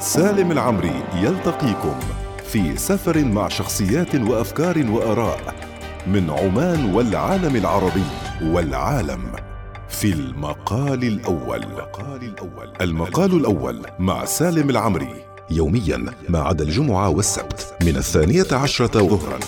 سالم العمري يلتقيكم في سفر مع شخصيات وأفكار وآراء من عمان والعالم العربي والعالم في المقال الأول. المقال الأول مع سالم العمري يوميا ما عدا الجمعة والسبت من الثانية عشرة ظهرا.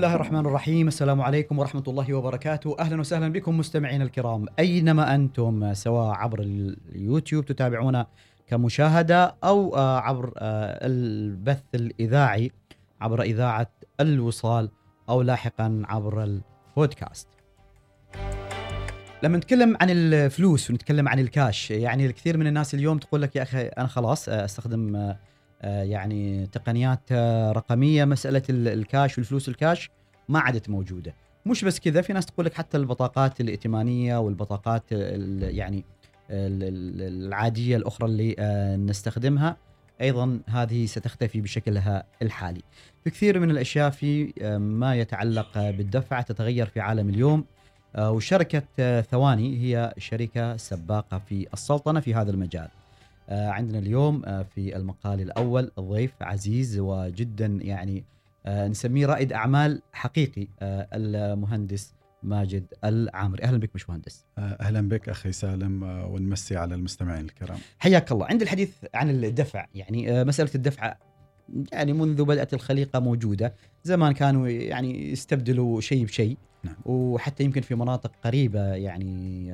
الله الرحمن الرحيم. السلام عليكم ورحمة الله وبركاته. أهلا وسهلا بكم مستمعينا الكرام. أينما أنتم؟ سواء عبر اليوتيوب تتابعونا كمشاهدة أو آه، عبر آه، البث الإذاعي عبر إذاعة الوصال أو لاحقا عبر البودكاست. لما نتكلم عن الفلوس ونتكلم عن الكاش يعني الكثير من الناس اليوم تقول لك يا أخي أنا خلاص آه، أستخدم يعني تقنيات رقمية مسألة ال- الكاش والفلوس الكاش. ما عادت موجودة مش بس كذا في ناس تقول لك حتى البطاقات الائتمانية والبطاقات ال- يعني ال- ال- العادية الأخرى اللي آه، نستخدمها أيضا هذه ستختفي بشكلها الحالي. في كثير من الأشياء في آه، ما يتعلق بالدفع تتغير في عالم اليوم آه، وشركة ثواني هي شركة سباقة في السلطنة في هذا المجال. عندنا اليوم في المقال الأول ضيف عزيز وجدا يعني نسميه رائد أعمال حقيقي آه، المهندس ماجد العامري. أهلا بك مهندس أهلا بك أخي سالم آه، ونمسي على المستمعين الكرام. حياك الله. عند الحديث عن الدفع يعني آه، مسألة الدفع يعني منذ بدأت الخليقة موجودة. زمان كانوا يعني يستبدلوا شيء بشيء. نعم. وحتى يمكن في مناطق قريبة يعني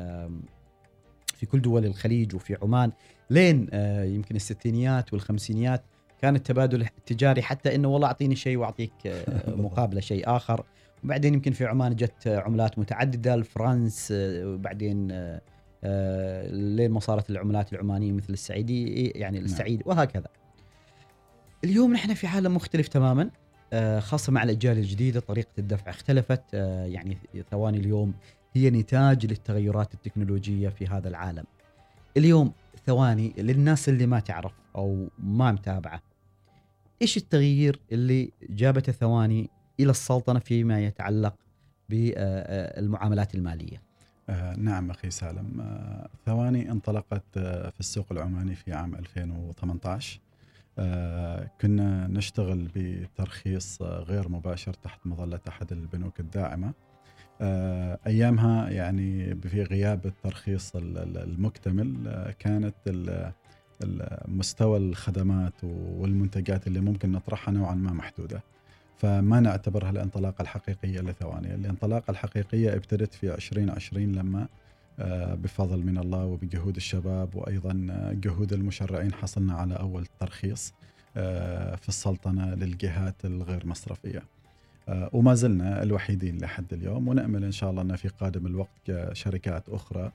في كل دول الخليج وفي عمان. لين آه، يمكن الستينيات والخمسينيات كان التبادل التجاري حتى إنه والله أعطيني شيء وأعطيك آه، مقابلة شيء آخر وبعدين يمكن في عمان جت عملات متعددة الفرنس آه، وبعدين آه، لين ما صارت العملات العمانية مثل السعيدي يعني السعيد وهكذا. اليوم نحن في عالم مختلف تماما خاصة مع الأجيال الجديدة طريقة الدفع اختلفت يعني ثواني اليوم هي نتاج للتغيرات التكنولوجية في هذا العالم. اليوم ثواني للناس اللي ما تعرف أو ما متابعة إيش التغيير اللي جابته ثواني إلى السلطنة فيما يتعلق بالمعاملات المالية؟ آه، نعم أخي سالم. آه، ثواني انطلقت آه، في السوق العماني في عام 2018 آه، كنا نشتغل بترخيص آه، غير مباشر تحت مظلة أحد البنوك الداعمة. آه، أيامها يعني في غياب الترخيص ال- ال- المكتمل كانت مستوى الخدمات والمنتجات اللي ممكن نطرحها نوعا ما محدودة فما نعتبرها الانطلاقه الحقيقية لثواني، الانطلاقة الحقيقية ابتدت في 2020 لما آه، بفضل من الله وبجهود الشباب وأيضا آه، جهود المشرعين حصلنا على أول ترخيص آه، في السلطنة للجهات الغير مصرفية. وما زلنا الوحيدين لحد اليوم ونأمل إن شاء الله أن في قادم الوقت كشركات أخرى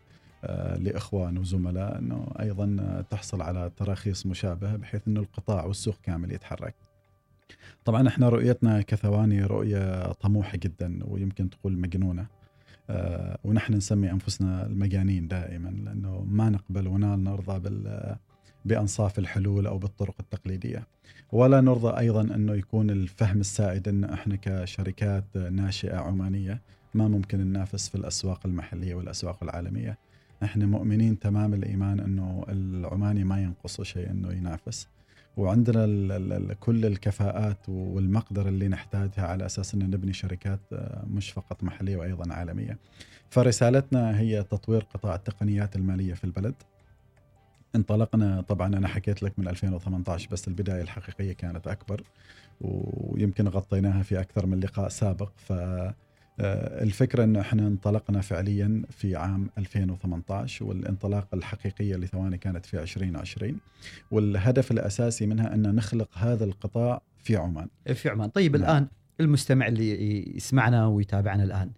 لإخوان وزملاء إنه أيضا آه، تحصل على تراخيص مشابهة بحيث إنه القطاع والسوق كامل يتحرك. طبعا إحنا رؤيتنا كثواني رؤية طموحة جدا ويمكن تقول مجنونة. آه، ونحن نسمي أنفسنا المجانين دائما لأنه ما نقبل ولا نرضى بال بأنصاف الحلول أو بالطرق التقليدية. ولا نرضى أيضا إنه يكون الفهم السائد إن إحنا كشركات ناشئة عمانية ما ممكن ننافس في الأسواق المحلية والأسواق العالمية. إحنا مؤمنين تمام الإيمان إنه العماني ما ينقصه شيء إنه ينافس. وعندنا ال ال ال كل الكفاءات والمقدرة اللي نحتاجها على أساس ان نبني شركات آه، مش فقط محلية وأيضا عالمية. فرسالتنا هي تطوير قطاع التقنيات المالية في البلد. انطلقنا طبعا أنا حكيت لك من 2018 بس البداية الحقيقية كانت أكبر ويمكن غطيناها في أكثر من لقاء سابق ف الفكرة انه إحنا انطلقنا فعليا في عام 2018 والانطلاقه الحقيقيه لثواني كانت في 2020 والهدف الأساسي منها إن نخلق هذا القطاع في عمان. في عمان طيب نعم. الآن المستمع اللي يسمعنا ويتابعنا الآن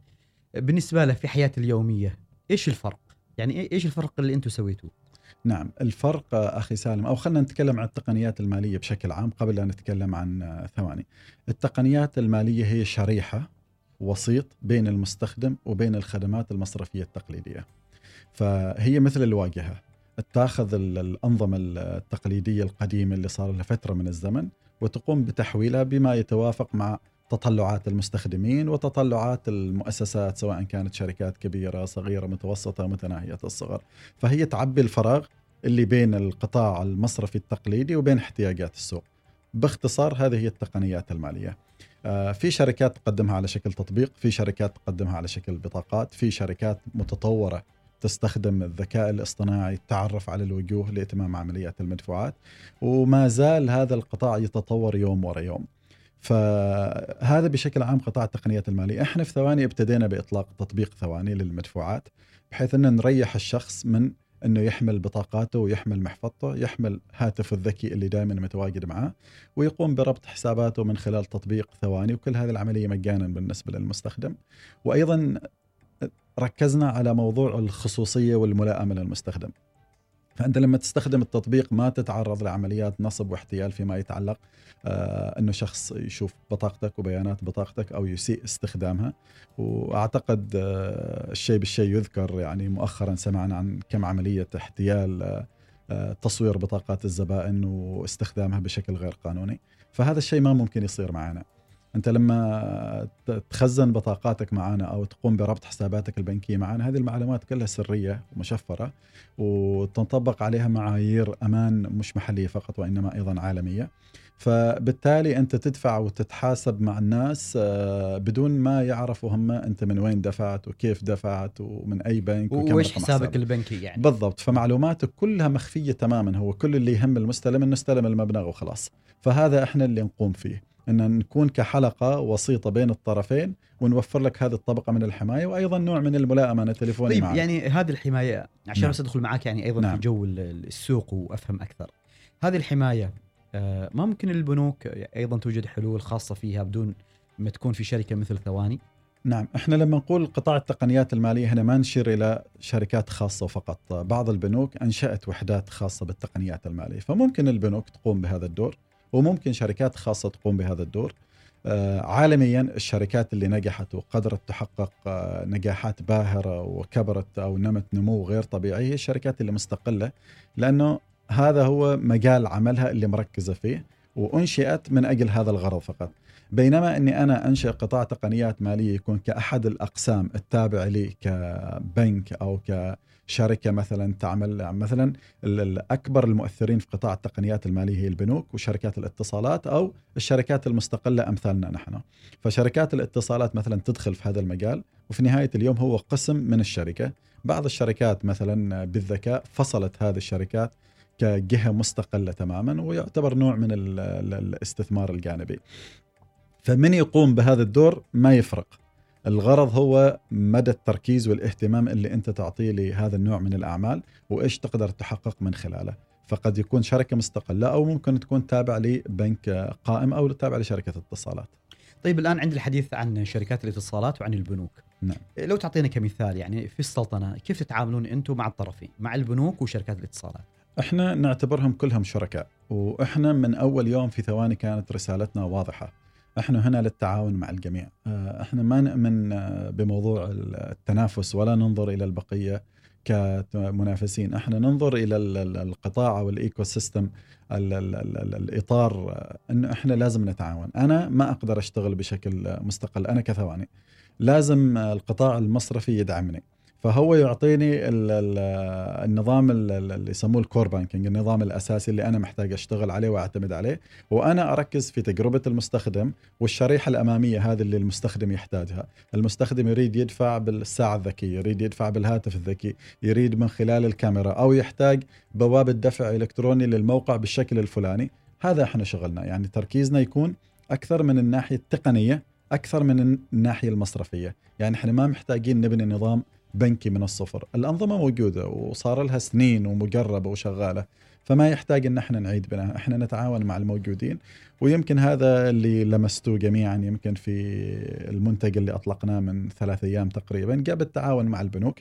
بالنسبة له في حياته اليومية إيش الفرق؟ يعني إيش الفرق اللي أنتم سويتوه؟ نعم الفرق آه، أخي سالم أو خلينا نتكلم عن التقنيات المالية بشكل عام قبل أن نتكلم عن آه، ثواني. التقنيات المالية هي شريحة وسيط بين المستخدم وبين الخدمات المصرفية التقليدية. فهي مثل الواجهة. تاخذ ال- الأنظمة التقليدية القديمة اللي صار لها فترة من الزمن وتقوم بتحويلها بما يتوافق مع تطلعات المستخدمين وتطلعات المؤسسات سواء كانت شركات كبيرة صغيرة متوسطة متناهية الصغر. فهي تعبي الفراغ اللي بين القطاع المصرفي التقليدي وبين احتياجات السوق. باختصار هذه هي التقنيات المالية. في شركات تقدمها على شكل تطبيق في شركات تقدمها على شكل بطاقات في شركات متطورة تستخدم الذكاء الاصطناعي التعرف على الوجوه لإتمام عمليات المدفوعات وما زال هذا القطاع يتطور يوم ورا يوم. فهذا بشكل عام قطاع التقنيات المالية. إحنا في ثواني ابتدينا بإطلاق تطبيق ثواني للمدفوعات بحيث أن نريح الشخص من أنه يحمل بطاقاته ويحمل محفظته يحمل هاتفه الذكي اللي دائما متواجد معاه ويقوم بربط حساباته من خلال تطبيق ثواني وكل هذه العملية مجانا بالنسبة للمستخدم. وأيضا ركزنا على موضوع الخصوصية والملائمة للمستخدم. فأنت لما تستخدم التطبيق ما تتعرض لعمليات نصب واحتيال فيما يتعلق آه إنه شخص يشوف بطاقتك وبيانات بطاقتك أو يسيء استخدامها. وأعتقد آه الشيء بالشيء يذكر يعني مؤخرا سمعنا عن كم عملية احتيال آه, تصوير بطاقات الزبائن واستخدامها بشكل غير قانوني. فهذا الشيء ما ممكن يصير معنا. أنت لما تخزن بطاقاتك معنا أو تقوم بربط حساباتك البنكية معنا هذه المعلومات كلها سرية ومشفرة وتنطبق عليها معايير أمان مش محلية فقط وإنما أيضا عالمية. فبالتالي أنت تدفع وتتحاسب مع الناس آه، بدون ما يعرفوا هم أنت من وين دفعت وكيف دفعت ومن أي بنك وإيش حسابك البنكي يعني؟ بالضبط. فمعلوماتك كلها مخفية تماما هو كل اللي يهم المستلم انه استلم المبلغ وخلاص. فهذا إحنا اللي نقوم فيه. أن نكون كحلقة وسيطة بين الطرفين ونوفر لك هذه الطبقة من الحماية وأيضا نوع من الملائمة التليفونيه طيب معك. يعني هذه الحماية عشان نعم. بس أدخل معك يعني أيضا نعم. في جو السوق وأفهم أكثر هذه الحماية آه، ما ممكن البنوك أيضا توجد حلول خاصة فيها بدون ما تكون في شركة مثل ثواني نعم إحنا لما نقول قطاع التقنيات المالية هنا ما نشير إلى شركات خاصة فقط بعض البنوك أنشأت وحدات خاصة بالتقنيات المالية فممكن البنوك تقوم بهذا الدور وممكن شركات خاصة تقوم بهذا الدور. آه، عالميا الشركات اللي نجحت وقدرت تحقق آه، نجاحات باهرة وكبرت أو نمت نمو غير طبيعي هي الشركات اللي مستقلة لأنه هذا هو مجال عملها اللي مركزة فيه وأنشئت من أجل هذا الغرض فقط. بينما إني أنا أنشئ قطاع تقنيات مالية يكون كأحد الأقسام التابع لي كبنك أو ك شركه مثلا تعمل مثلا الاكبر المؤثرين في قطاع التقنيات المالية هي البنوك وشركات الاتصالات أو الشركات المستقلة أمثالنا نحن. فشركات الاتصالات مثلا تدخل في هذا المجال وفي نهاية اليوم هو قسم من الشركة. بعض الشركات مثلا بالذكاء فصلت هذه الشركات كجهة مستقلة تماما ويعتبر نوع من الاستثمار الجانبي. فمن يقوم بهذا الدور ما يفرق. الغرض هو مدى التركيز والاهتمام اللي أنت تعطيه لهذا النوع من الأعمال وإيش تقدر تحقق من خلاله. فقد يكون شركة مستقلة أو ممكن تكون تابع لبنك قائم أو تابع لشركة اتصالات طيب الآن عند الحديث عن شركات الاتصالات وعن البنوك. نعم. لو تعطينا كمثال يعني في السلطنة كيف تتعاملون أنتم مع الطرفين مع البنوك وشركات الاتصالات؟ إحنا نعتبرهم كلهم شركاء وإحنا من أول يوم في ثواني كانت رسالتنا واضحة. إحنا هنا للتعاون مع الجميع. آه، إحنا ما نؤمن آه، بموضوع التنافس ولا ننظر إلى البقية كمنافسين. إحنا ننظر إلى القطاع أو ال ecosystem الإطار آه، انه إحنا لازم نتعاون. أنا ما أقدر أشتغل بشكل مستقل أنا كثواني. لازم القطاع المصرفي يدعمني. فهو يعطيني النظام اللي يسموه ال core banking النظام الأساسي اللي أنا محتاج أشتغل عليه وأعتمد عليه وأنا أركز في تجربة المستخدم والشريحة الأمامية هذه اللي المستخدم يحتاجها. المستخدم يريد يدفع بالساعة الذكية يريد يدفع بالهاتف الذكي يريد من خلال الكاميرا أو يحتاج بوابه دفع إلكتروني للموقع بالشكل الفلاني. هذا إحنا شغلنا يعني تركيزنا يكون أكثر من الناحية التقنية أكثر من الناحية المصرفية. يعني إحنا ما محتاجين نبني نظام بنكي من الصفر. الأنظمة موجودة وصار لها سنين ومجربة وشغالة فما يحتاج إن إحنا نعيد بناء إحنا نتعاون مع الموجودين ويمكن هذا اللي لمستوه جميعا يمكن في المنتج اللي أطلقناه من ثلاث أيام تقريبا جاب التعاون مع البنوك.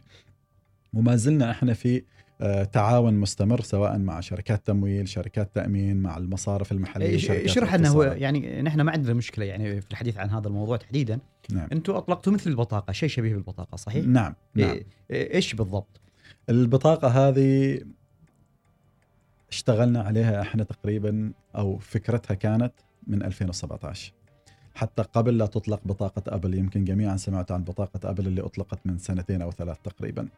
وما زلنا إحنا في آه، تعاون مستمر سواء مع شركات تمويل، شركات تأمين، مع المصارف المحلية، اشرح لنا هو يعني نحن ما عندنا مشكلة يعني في الحديث عن هذا الموضوع تحديدا. نعم. أنتم اطلقتوا مثل البطاقة، شيء شبيه بالبطاقة صحيح؟ نعم. نعم. إيه إيش بالضبط؟ البطاقة هذه اشتغلنا عليها إحنا تقريبا أو فكرتها كانت من 2017. حتى قبل لا تطلق بطاقة أبل يمكن جميعا سمعت عن بطاقة أبل اللي أطلقت من سنتين أو ثلاث تقريبا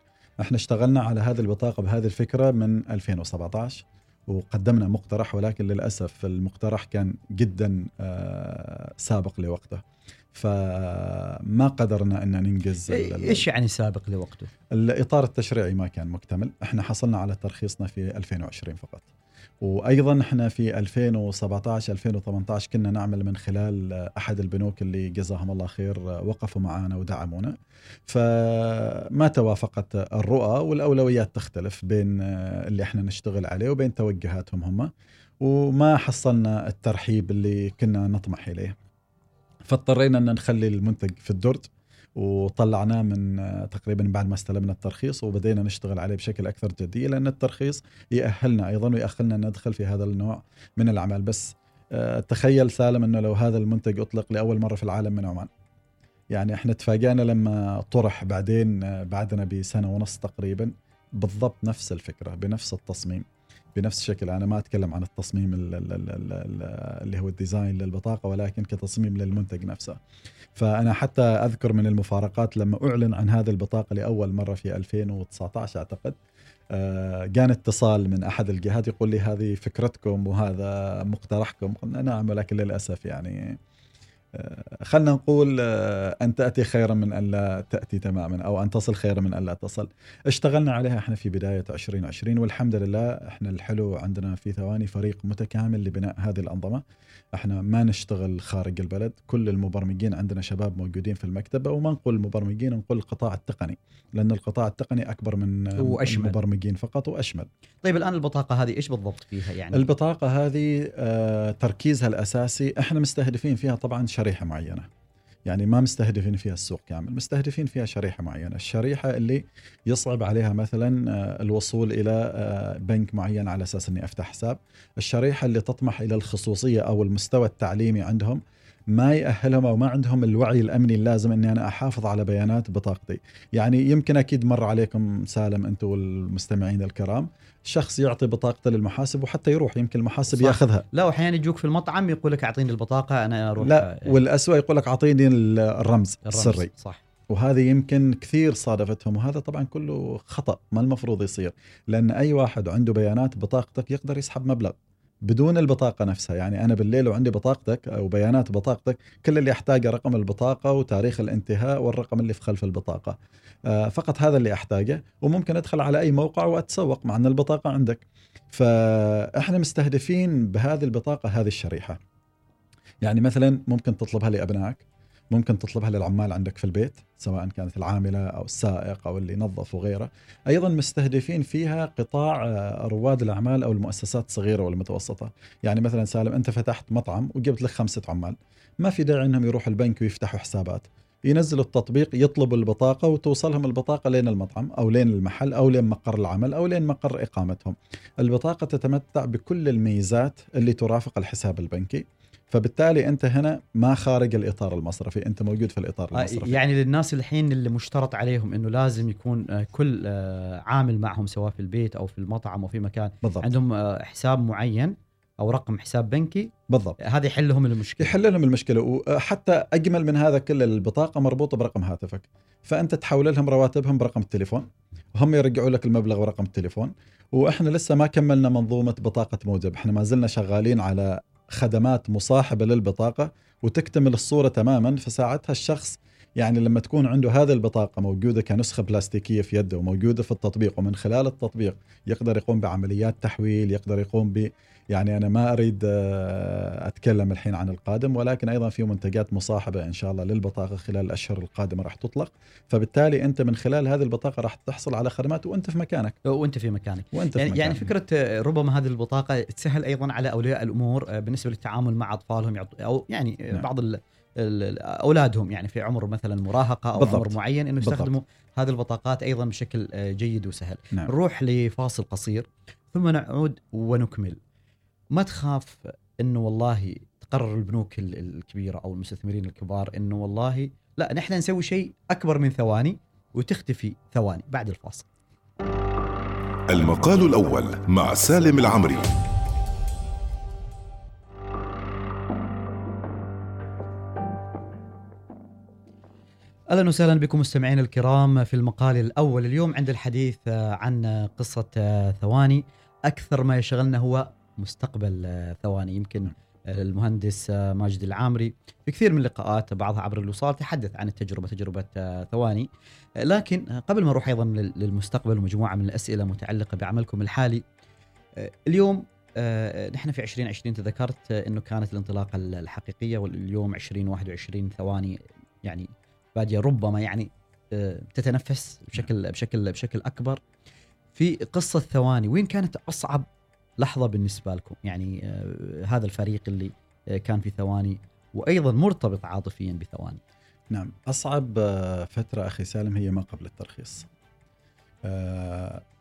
إحنا اشتغلنا على هذه البطاقة بهذه الفكرة من 2017 وقدمنا مقترح ولكن للأسف المقترح كان جدا آه، سابق لوقته فما قدرنا أن ننجز إيش يعني سابق لوقته؟ الاطار التشريعي ما كان مكتمل. إحنا حصلنا على ترخيصنا في 2020 فقط. وأيضا إحنا في 2017 2018 كنا نعمل من خلال أحد البنوك اللي جزاهم الله خير وقفوا معنا ودعمونا. فما توافقت الرؤى والأولويات تختلف بين اللي إحنا نشتغل عليه وبين توجهاتهم هم. وما حصلنا الترحيب اللي كنا نطمح إليه. فاضطرينا أن نخلي المنتج في الدرج وطلعناه من آه، تقريبا بعد ما استلمنا الترخيص وبدينا نشتغل عليه بشكل أكثر جدية لأن الترخيص يأهلنا أيضا ويأهلنا ندخل في هذا النوع من الأعمال. بس آه، تخيل سالم إنه لو هذا المنتج أطلق لأول مرة في العالم من عمان. يعني إحنا تفاجأنا لما طرح بعدين آه، بعدنا بسنة ونص تقريبا بالضبط نفس الفكرة بنفس التصميم. بنفس الشكل. أنا ما أتكلم عن التصميم ال- ال- ال- ال- ال- اللي هو الديزاين للبطاقة ولكن كتصميم للمنتج نفسه. فأنا حتى أذكر من المفارقات لما أعلن عن هذه البطاقة لأول مرة في 2019 أعتقد آه، كان اتصال من أحد الجهات يقول لي هذه فكرتكم وهذا مقترحكم. قلنا نعم ولكن للأسف يعني خلنا نقول آه، أن تأتي خيرا من أن لا تأتي تماما أو أن تصل خيرا من أن لا تصل. اشتغلنا عليها إحنا في بداية 2020 والحمد لله إحنا الحلو عندنا في ثواني فريق متكامل لبناء هذه الأنظمة. إحنا ما نشتغل خارج البلد، كل المبرمجين عندنا شباب موجودين في المكتب وما نقول مبرمجين نقول القطاع التقني لأن القطاع التقني أكبر من وأشمل. المبرمجين فقط وأشمل. طيب الآن البطاقة هذه إيش بالضبط فيها يعني؟ البطاقة هذه آه، تركيزها الأساسي إحنا مستهدفين فيها طبعا شريحة معينة يعني ما مستهدفين فيها السوق كامل مستهدفين فيها شريحة معينة. الشريحة اللي يصعب عليها مثلا آه، الوصول إلى آه، بنك معين على أساس أني أفتح حساب. الشريحة اللي تطمح إلى الخصوصية أو المستوى التعليمي عندهم ما يأهلهم أو ما عندهم الوعي الأمني اللازم أني أنا أحافظ على بيانات بطاقتي. يعني يمكن أكيد مر عليكم سالم أنتم والمستمعين الكرام. شخص يعطي بطاقته للمحاسب وحتى يروح يمكن المحاسب صح. يأخذها. لا واحيانا يجوك في المطعم يقول لك أعطيني البطاقة أنا أروح. لا آه، والأسوأ يقول لك أعطيني ال- الرمز, الرمز. السري. صح. وهذه يمكن كثير صادفتهم وهذا طبعا كله خطأ ما المفروض يصير. لأن أي واحد عنده بيانات بطاقتك يقدر يسحب مبلغ. بدون البطاقة نفسها. يعني أنا بالليل وعندي بطاقتك أو بيانات بطاقتك كل اللي أحتاجه رقم البطاقة وتاريخ الانتهاء والرقم اللي في خلف البطاقة. آه، فقط هذا اللي أحتاجه وممكن أدخل على أي موقع وأتسوق مع أن البطاقة عندك. فإحنا مستهدفين بهذه البطاقة هذه الشريحة. يعني مثلا ممكن تطلبها لأبنائك. ممكن تطلبها للعمال عندك في البيت سواء كانت العاملة أو السائق أو اللي ينظف وغيره. أيضا مستهدفين فيها قطاع آه، رواد الأعمال أو المؤسسات الصغيرة والمتوسطة. يعني مثلا سالم أنت فتحت مطعم وجبت لك خمسة عمال. ما في داعي أنهم يروحوا البنك ويفتحوا حسابات. ينزلوا التطبيق يطلبوا البطاقة وتوصلهم البطاقة لين المطعم أو لين المحل أو لين مقر العمل أو لين مقر إقامتهم. البطاقة تتمتع بكل الميزات اللي ترافق الحساب البنكي. فبالتالي أنت هنا ما خارج الإطار المصرفي أنت موجود في الإطار آه، المصرفي. يعني للناس الحين اللي مشترط عليهم إنه لازم يكون آه، كل آه، عامل معهم سواء في البيت أو في المطعم أو في مكان بالضبط. عندهم حساب معين أو رقم حساب بنكي بالضبط. هذا يحل لهم المشكلة. يحل لهم المشكلة وحتى أجمل من هذا كل البطاقة مربوطة برقم هاتفك. فأنت تحول لهم رواتبهم برقم التليفون وهم يرجعوا لك المبلغ ورقم التليفون وإحنا لسه ما كملنا منظومة بطاقة موجب إحنا ما زلنا شغالين على خدمات مصاحبة للبطاقة وتكتمل الصورة تماما فساعتها الشخص يعني لما تكون عنده هذه البطاقة موجودة كنسخة بلاستيكية في يده وموجودة في التطبيق ومن خلال التطبيق يقدر يقوم بعمليات تحويل يقدر يقوم يعني أنا ما أريد آه، أتكلم الحين عن القادم ولكن أيضا في منتجات مصاحبة إن شاء الله للبطاقة خلال الأشهر القادمة راح تطلق فبالتالي أنت من خلال هذه البطاقة راح تحصل على خدمات وأنت في مكانك وانت في مكانك وأنت يعني, في يعني مكانك. فكرة آه، ربما هذه البطاقة تسهل أيضا على أولياء الأمور آه، بالنسبة للتعامل مع أطفالهم أو يعني نعم. بعض ال- أولادهم يعني في عمر مثلا مراهقة أو بالضبط. عمر معين إنه. يستخدموا هذه البطاقات أيضا بشكل جيد وسهل نعم. نروح لفاصل قصير ثم نعود ونكمل ما تخاف إنه والله تقرر البنوك ال- الكبيرة أو المستثمرين الكبار إنه والله لا نحن نسوي شيء أكبر من ثواني وتختفي ثواني بعد الفاصل. المقال الأول مع سالم العمري. أهلا وسهلا بكم مستمعينا الكرام في المقال الأول اليوم عند الحديث عن قصة ثواني. أكثر ما يشغلنا هو مستقبل آه، ثواني يمكن آه، المهندس آه، ماجد العامري. في كثير من اللقاءات بعضها عبر الوصال تحدث عن التجربة تجربة ثواني. لكن قبل ما أروح أيضا لل- للمستقبل ومجموعة من الأسئلة متعلقة بعملكم الحالي اليوم نحن في 2020 تذكرت إنه كانت الانطلاقة ال- الحقيقية واليوم 2021 ثواني يعني بادية ربما يعني تتنفس بشكل بشكل بشكل أكبر. في قصة ثواني وين كانت أصعب لحظة بالنسبة لكم. يعني آه، هذا الفريق اللي آه، كان في ثواني وأيضا مرتبط عاطفيا بثواني. نعم. أصعب آه، فترة أخي سالم هي ما قبل الترخيص.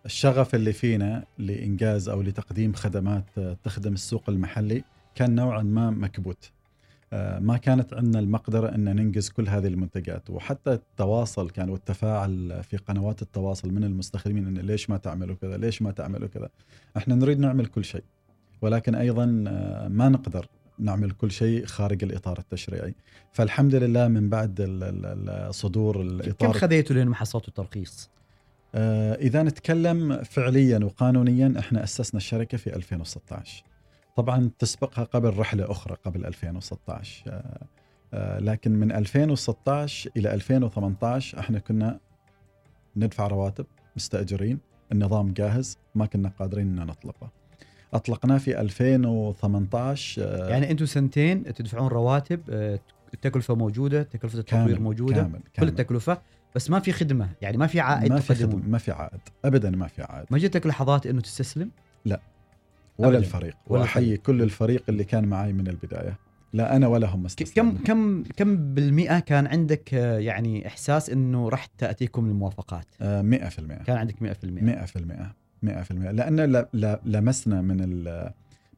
الشغف اللي فينا لإنجاز أو لتقديم خدمات تخدم السوق المحلي كان نوعا ما مكبوت. ما كانت عندنا المقدرة أن ننجز كل هذه المنتجات. وحتى التواصل كان والتفاعل في قنوات التواصل من المستخدمين أن ليش ما تعملوا كذا ليش ما تعملوا كذا إحنا نريد نعمل كل شيء. ولكن أيضا آه، ما نقدر نعمل كل شيء خارج الإطار التشريعي. فالحمد لله من بعد صدور كم الإطار خذيتوا لين ما حصلتوا الترخيص؟ آه، إذا نتكلم فعليا وقانونيا إحنا أسسنا الشركة في 2016 طبعا تسبقها قبل رحلة أخرى قبل 2016 آه، آه، لكن من 2016 إلى 2018 إحنا كنا ندفع رواتب مستأجرين النظام جاهز ما كنا قادرين أن نطلقه. أطلقناه في 2018 آه، يعني أنتم سنتين تدفعون رواتب التكلفه موجودة تكلفة التطوير كامل موجودة كامل كل كامل. التكلفة بس ما في خدمة يعني ما في عائد ما في خدمة ما في عائد أبدا ما في عائد. ما جتك لحظات إنه تستسلم؟ ولا أبداً. الفريق ولا وأحيي. كل الفريق اللي كان معي من البداية لا أنا ولا هم استسلموا. كم كم كم بالمئة كان عندك آه، يعني إحساس إنه راح تأتيكم الموافقات؟ آه، 100% كان عندك 100% 100% 100% لأن لمسنا من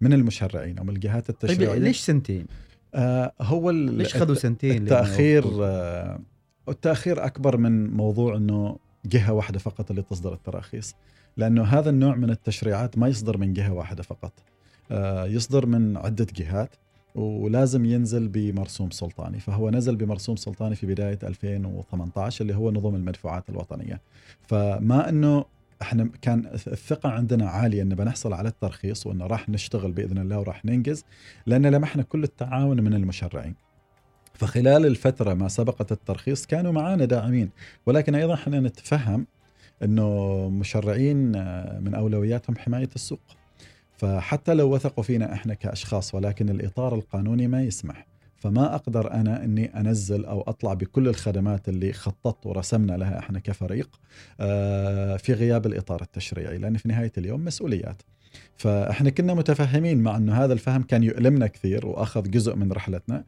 من المشرعين أو من الجهات طيب التشريعية ليش سنتين؟ آه هو ليش خذوا سنتين؟ التأخير؟ آه التأخير أكبر من موضوع إنه جهة واحدة فقط اللي تصدر التراخيص لأنه هذا النوع من التشريعات ما يصدر من جهة واحدة فقط. آه يصدر من عدة جهات ولازم ينزل بمرسوم سلطاني. فهو نزل بمرسوم سلطاني في بداية 2018 اللي هو نظم المدفوعات الوطنية. فما إنه إحنا كان الثقة عندنا عالية إن بنحصل على الترخيص وإنه راح نشتغل بإذن الله وراح ننجز لأن لمحنا كل التعاون من المشرعين. فخلال الفترة ما سبقت الترخيص كانوا معانا داعمين. ولكن أيضا إحنا نتفهم أنه مشرعين آه، من أولوياتهم حماية السوق. فحتى لو وثقوا فينا إحنا كأشخاص ولكن الإطار القانوني ما يسمح. فما أقدر أنا أني أنزل أو أطلع بكل الخدمات اللي خططت ورسمنا لها إحنا كفريق آه، في غياب الإطار التشريعي لأن في نهاية اليوم مسؤوليات. فإحنا كنا متفهمين مع إنه هذا الفهم كان يؤلمنا كثير وأخذ جزء من رحلتنا.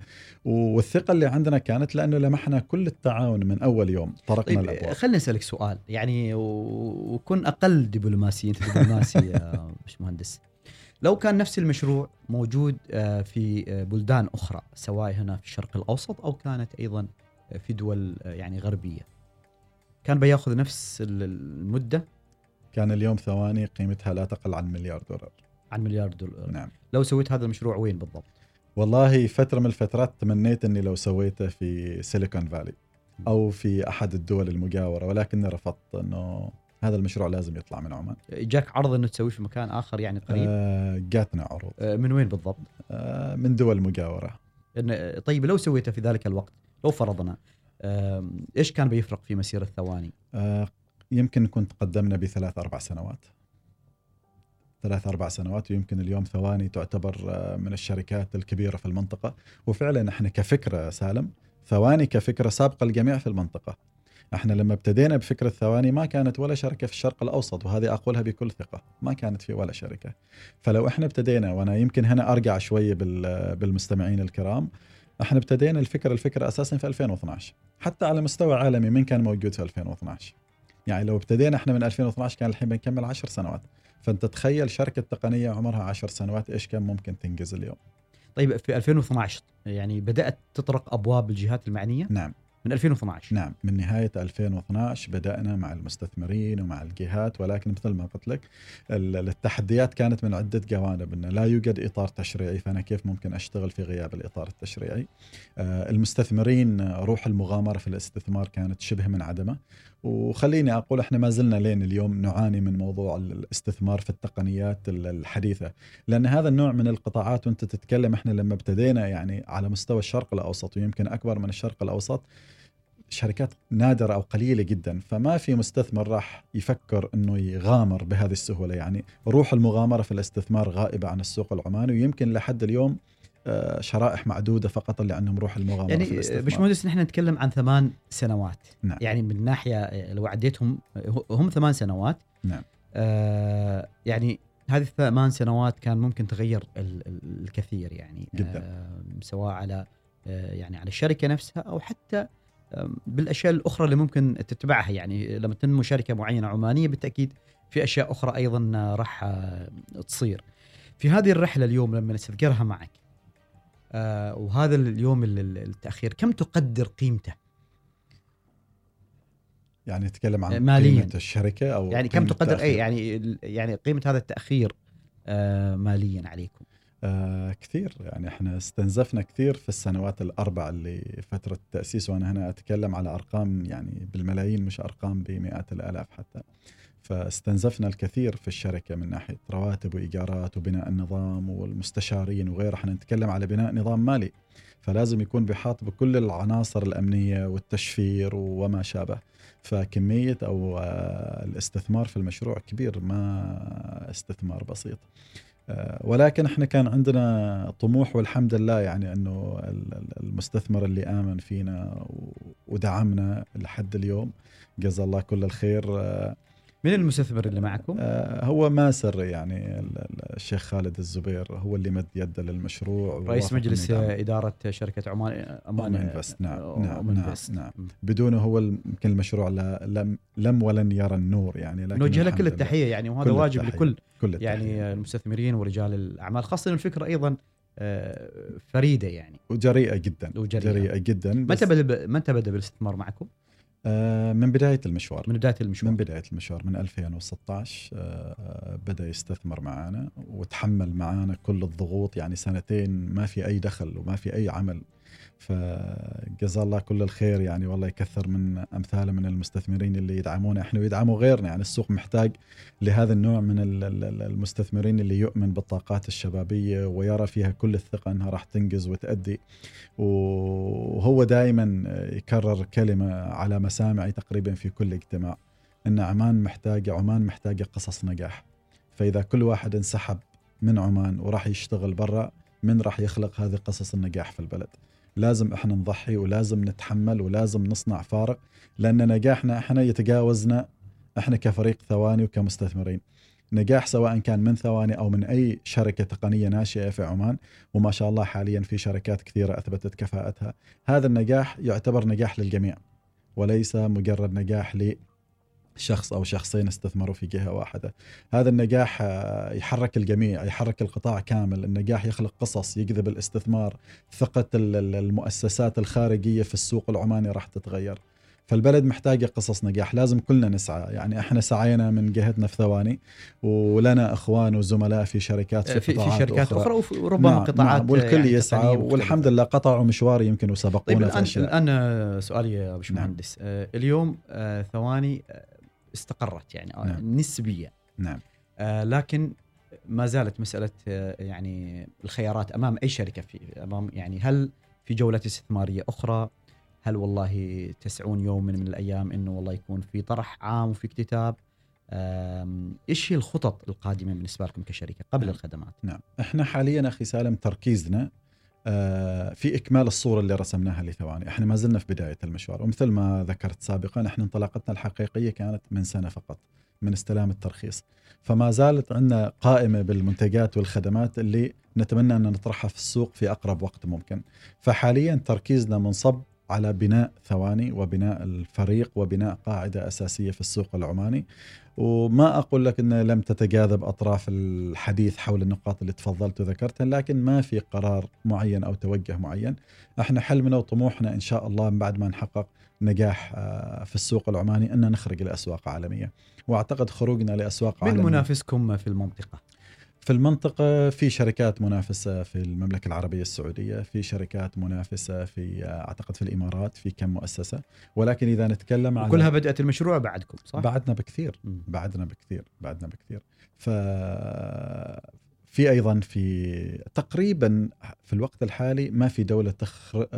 والثقة اللي عندنا كانت لأنه لمحنا كل التعاون من أول يوم طرقنا طيب الأبواب. خليني أسألك سؤال. يعني وكن أقل دبلوماسي انت دبلوماسي يا باشمهندس. لو كان نفس المشروع موجود آه، في آه، بلدان أخرى سواء هنا في الشرق الأوسط أو كانت أيضا في دول آه، يعني غربية كان بياخذ نفس ال- المدة؟ كان اليوم ثواني قيمتها لا تقل عن مليار دولار. عن مليار دولار. نعم. لو سويت هذا المشروع وين بالضبط؟ والله فترة من الفترات تمنيت إني لو سويته في سيليكون فالي أو في أحد الدول المجاورة ولكني رفضت إنه هذا المشروع لازم يطلع من عمان. جاك عرض انه تسويه في مكان آخر يعني قريب؟ آه جاتنا عروض. آه، من وين بالضبط؟ آه من دول مجاورة. إن طيب لو سويته في ذلك الوقت لو فرضنا إيش كان بيفرق في مسيره ثواني؟ آه، يمكن كنت قدمنا بثلاث أربع سنوات. ثلاث أربع سنوات ويمكن اليوم ثواني تعتبر آه، من الشركات الكبيرة في المنطقة. وفعلا إحنا كفكرة سالم ثواني كفكرة سابقة الجميع في المنطقة. إحنا لما ابتدينا بفكرة ثواني ما كانت ولا شركة في الشرق الأوسط وهذه أقولها بكل ثقة ما كانت في ولا شركة. فلو إحنا ابتدينا وأنا يمكن هنا أرجع شوية بال- بالمستمعين الكرام إحنا ابتدينا الفكرة الفكرة أساسا في 2012 حتى على مستوى عالمي مين كان موجود في 2012 يعني لو ابتدينا إحنا من 2012 كان الحين بنكمل 10 سنوات. فأنت تخيل شركة تقنية عمرها 10 سنوات إيش كان ممكن تنجز اليوم؟ طيب في 2012 يعني بدأت تطرق أبواب الجهات المعنية؟ نعم. من 2012 نعم. من نهاية 2012 بدأنا مع المستثمرين ومع الجهات ولكن مثل ما قلت لك ال- التحديات كانت من عدة جوانب. أنه لا يوجد إطار تشريعي فأنا كيف ممكن أشتغل في غياب الإطار التشريعي؟ آه، المستثمرين آه، روح المغامرة في الاستثمار كانت شبه من عدمه وخليني أقول إحنا ما زلنا لين اليوم نعاني من موضوع الاستثمار في التقنيات ال- الحديثة. لأن هذا النوع من القطاعات وأنت تتكلم إحنا لما ابتدينا يعني على مستوى الشرق الأوسط ويمكن أكبر من الشرق الأوسط شركات نادرة أو قليلة جدا. فما في مستثمر راح يفكر أنه يغامر بهذه السهولة. يعني روح المغامرة في الاستثمار غائبة عن السوق العماني. ويمكن لحد اليوم شرائح معدودة فقط اللي عندهم روح المغامرة في يعني الاستثمار باشمهندس نحن نتكلم عن ثمان سنوات نعم. يعني من ناحية آه، لو عديتهم آه، هم ثمان سنوات نعم. آه يعني هذه الثمان سنوات كان ممكن تغير ال- ال- الكثير يعني جداً. آه سواء على آه يعني على الشركة نفسها أو حتى آه بالأشياء الأخرى اللي ممكن تتبعها يعني لما تنمو شركة معينة عمانية بالتأكيد في أشياء أخرى أيضا آه، راح آه، تصير. في هذه الرحلة اليوم لما نستذكرها معك آه وهذا اليوم ال- ال- التأخير كم تقدر قيمته؟ يعني تتكلم عن مالياً. قيمة الشركة أو يعني كم تقدر أي التأخير. يعني ال- يعني قيمة هذا التأخير آه ماليا عليكم؟ آه كثير يعني إحنا استنزفنا كثير في السنوات الأربع اللي فترة التأسيس وأنا هنا أتكلم على أرقام يعني بالملايين مش أرقام بمئات الآلاف حتى فاستنزفنا الكثير في الشركة من ناحية رواتب وإيجارات وبناء النظام والمستشارين وغيره إحنا نتكلم على بناء نظام مالي فلازم يكون بحاط بكل العناصر الأمنية والتشفير وما شابه. فكمية أو آه، الاستثمار في المشروع كبير ما استثمار بسيط. آه، ولكن إحنا كان عندنا طموح والحمد لله يعني إنه ال- ال- المستثمر اللي آمن فينا ودعمنا لحد اليوم. جزا الله كل الخير. آه، من المستثمر اللي معكم؟ آه، هو ماسر يعني ال- ال- الشيخ خالد الزبير هو اللي مد يده للمشروع رئيس مجلس. إدارة شركة عمان أمان إنفست، نعم، آه، نعم، نعم،. نعم. بدونه هو يمكن المشروع لم لم ولن يرى النور يعني لكن نوجه له كل لله. التحية يعني وهذا واجب التحية. لكل كل التحية. يعني المستثمرين ورجال الأعمال خاصة إن الفكرة أيضا آه، فريدة يعني وجريئة جدا وجريئة. جريئة جدا متى بدأ متى بدأ بالاستثمار معكم؟ آه، من بداية المشوار. من بداية المشوار. من بداية المشوار من 2016 آه، بدأ يستثمر معنا وتحمل معنا كل الضغوط. يعني سنتين ما في أي دخل وما في أي عمل فجزا الله كل الخير. يعني والله يكثر من امثاله من المستثمرين اللي يدعمونا إحنا ويدعموا غيرنا. يعني السوق محتاج لهذا النوع من ال- ال- ال- المستثمرين اللي يؤمن بالطاقات الشبابية ويرى فيها كل الثقة إنها راح تنجز وتأدي. وهو دائما يكرر كلمة على مسامعي تقريبا في كل اجتماع. إن عمان محتاجة عمان محتاجة قصص نجاح. فإذا كل واحد انسحب من عمان وراح يشتغل برا من راح يخلق هذه قصص النجاح في البلد؟ لازم إحنا نضحي ولازم نتحمل ولازم نصنع فارق لأن نجاحنا إحنا يتجاوزنا إحنا كفريق ثواني وكمستثمرين. نجاح سواء كان من ثواني أو من أي شركة تقنية ناشئة في عمان وما شاء الله حاليا في شركات كثيرة أثبتت كفاءتها. هذا النجاح يعتبر نجاح للجميع وليس مجرد نجاح لشخص أو شخصين استثمروا في جهة واحدة. هذا النجاح آه، يحرك الجميع يحرك القطاع كامل. النجاح يخلق قصص يجذب الاستثمار. ثقة ال- ال- المؤسسات الخارجية في السوق العماني راح تتغير. فالبلد محتاجة قصص نجاح. لازم كلنا نسعى. يعني إحنا سعينا من جهتنا في ثواني ولنا إخوان وزملاء في شركات في, في, في قطاعات شركات أخرى. أخرى وف- وربما نعم قطاعات نعم والكل يعني يسعى. والحمد لله قطعوا مشوار يمكن وسبقونا طيب في الآن الآن آه، سؤالي يا باشمهندس. آه اليوم آه ثواني آه استقرت يعني نعم. نسبيا نعم آه لكن ما زالت مسألة آه يعني الخيارات أمام أي شركة في أمام يعني هل في جولات استثمارية أخرى؟ هل والله تسعون يوم من, من الأيام إنه والله يكون في طرح عام وفي اكتتاب؟ إيش هي الخطط القادمة بالنسبة لكم كشركة قبل نعم. الخدمات؟ نعم إحنا حاليا أخي سالم تركيزنا في إكمال الصورة اللي رسمناها لثواني، إحنا ما زلنا في بداية المشوار. ومثل ما ذكرت سابقا إحنا انطلاقتنا الحقيقية كانت من سنة فقط من استلام الترخيص، فما زالت عندنا قائمة بالمنتجات والخدمات اللي نتمنى أن نطرحها في السوق في أقرب وقت ممكن، فحاليا تركيزنا منصب على بناء ثواني وبناء الفريق وبناء قاعدة أساسية في السوق العماني. وما أقول لك ان لم تتجاذب أطراف الحديث حول النقاط اللي تفضلت وذكرتها لكن ما في قرار معين أو توجه معين. إحنا حلمنا وطموحنا إن شاء الله من بعد ما نحقق نجاح آه، في السوق العماني ان نخرج لأسواق عالمية. وأعتقد خروجنا لأسواق من عالمية. منافسكم في المنطقة؟ في المنطقة في شركات منافسة في المملكة العربية السعودية في شركات منافسة في أعتقد في الإمارات في كم مؤسسة ولكن إذا نتكلم عن كلها بدأت المشروع بعدكم صح؟ بعدنا بكثير. بعدنا بكثير بعدنا بكثير ف في أيضا في تقريبا في الوقت الحالي ما في دولة.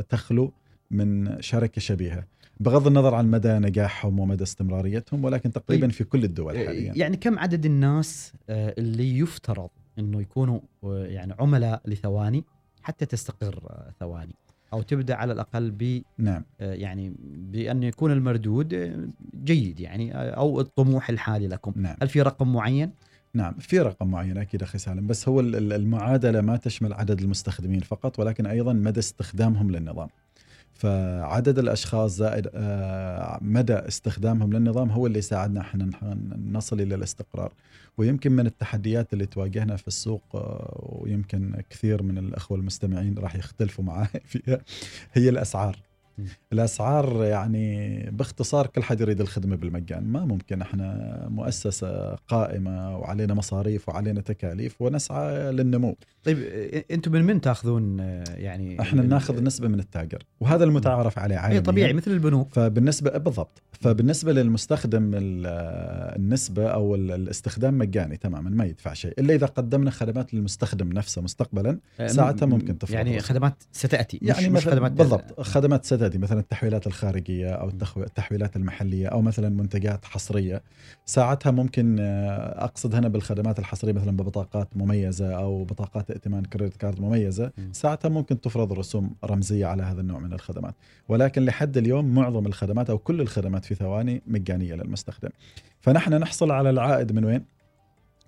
تخلو من شركة شبيهة بغض النظر عن مدى نجاحهم ومدى استمراريتهم ولكن تقريبا طيب. في كل الدول حاليا يعني كم عدد الناس آه، اللي يفترض إنه يكونوا آه، يعني عملاء لثواني حتى تستقر آه، ثواني. أو تبدأ على الأقل ب نعم. آه، يعني بأن يكون المردود جيد يعني أو الطموح الحالي لكم. نعم. هل في رقم معين؟ نعم في رقم معين أكيد أخي سالم. بس هو ال- ال- المعادلة ما تشمل عدد المستخدمين فقط ولكن أيضا مدى استخدامهم للنظام. فعدد الأشخاص زائد آه، مدى استخدامهم للنظام هو اللي يساعدنا إحنا نصل إلى الاستقرار ويمكن من التحديات اللي تواجهنا في السوق آه، ويمكن كثير من الأخوة المستمعين راح يختلفوا معي فيها هي الأسعار. الأسعار يعني باختصار كل حد يريد الخدمة بالمجان. ما ممكن إحنا مؤسسة قائمة وعلينا مصاريف وعلينا تكاليف ونسعى للنمو. طيب أنتم من من تأخذون يعني إحنا ناخذ نسبة من التاجر وهذا المتعارف عليه عالميا. اي طبيعي مثل البنوك. فبالنسبة بالضبط. فبالنسبة للمستخدم ال- النسبة أو ال- الاستخدام مجاني تماما ما يدفع شيء. إلا إذا قدمنا خدمات للمستخدم نفسه مستقبلا آه، ساعتها ممكن تفرض يعني. خدمات ستأتي يعني مش خدمات بالضبط خدمات ستأتي. مثلا التحويلات الخارجية أو التحويلات المحلية أو مثلا منتجات حصرية. ساعتها ممكن آه، أقصد هنا بالخدمات الحصرية مثلا ببطاقات مميزة أو بطاقات ائتمان كريدت كارد مميزة. مم. ساعتها ممكن تفرض رسوم رمزية على هذا النوع من الخدمات. ولكن لحد اليوم معظم الخدمات أو كل الخدمات في ثواني مجانية للمستخدم. فنحن نحصل على العائد من وين؟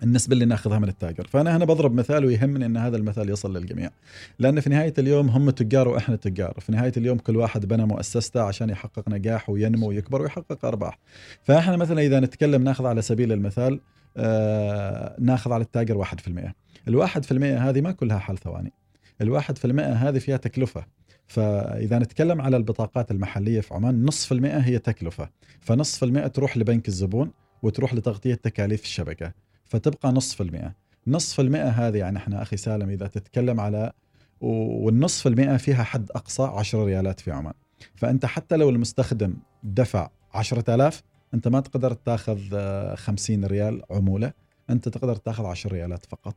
النسبة اللي ناخذها من التاجر. فأنا هنا بضرب مثال ويهمني أن هذا المثال يصل للجميع. لأن في نهاية اليوم هم تجار وإحنا تجار. في نهاية اليوم كل واحد بنى مؤسسته عشان يحقق نجاح وينمو ويكبر ويحقق أرباح. فإحنا مثلا إذا نتكلم ناخذ على سبيل المثال آه ناخذ على التاجر 1% الواحد في المئة هذه ما كلها حل ثواني. الواحد في المئة هذه فيها تكلفة. فإذا نتكلم على البطاقات المحلية في عمان نصف المئة هي تكلفة. فنصف المئة تروح لبنك الزبون وتروح لتغطية تكاليف الشبكة. فتبقى نصف المئة. نصف المئة هذه يعني إحنا أخي سالم إذا تتكلم على والنصف المئة فيها حد أقصى 10 ريالات في عمان. فأنت حتى لو المستخدم دفع 10000 أنت ما تقدر تأخذ آه، 50 ريال عمولة. أنت تقدر تأخذ 10 ريالات فقط.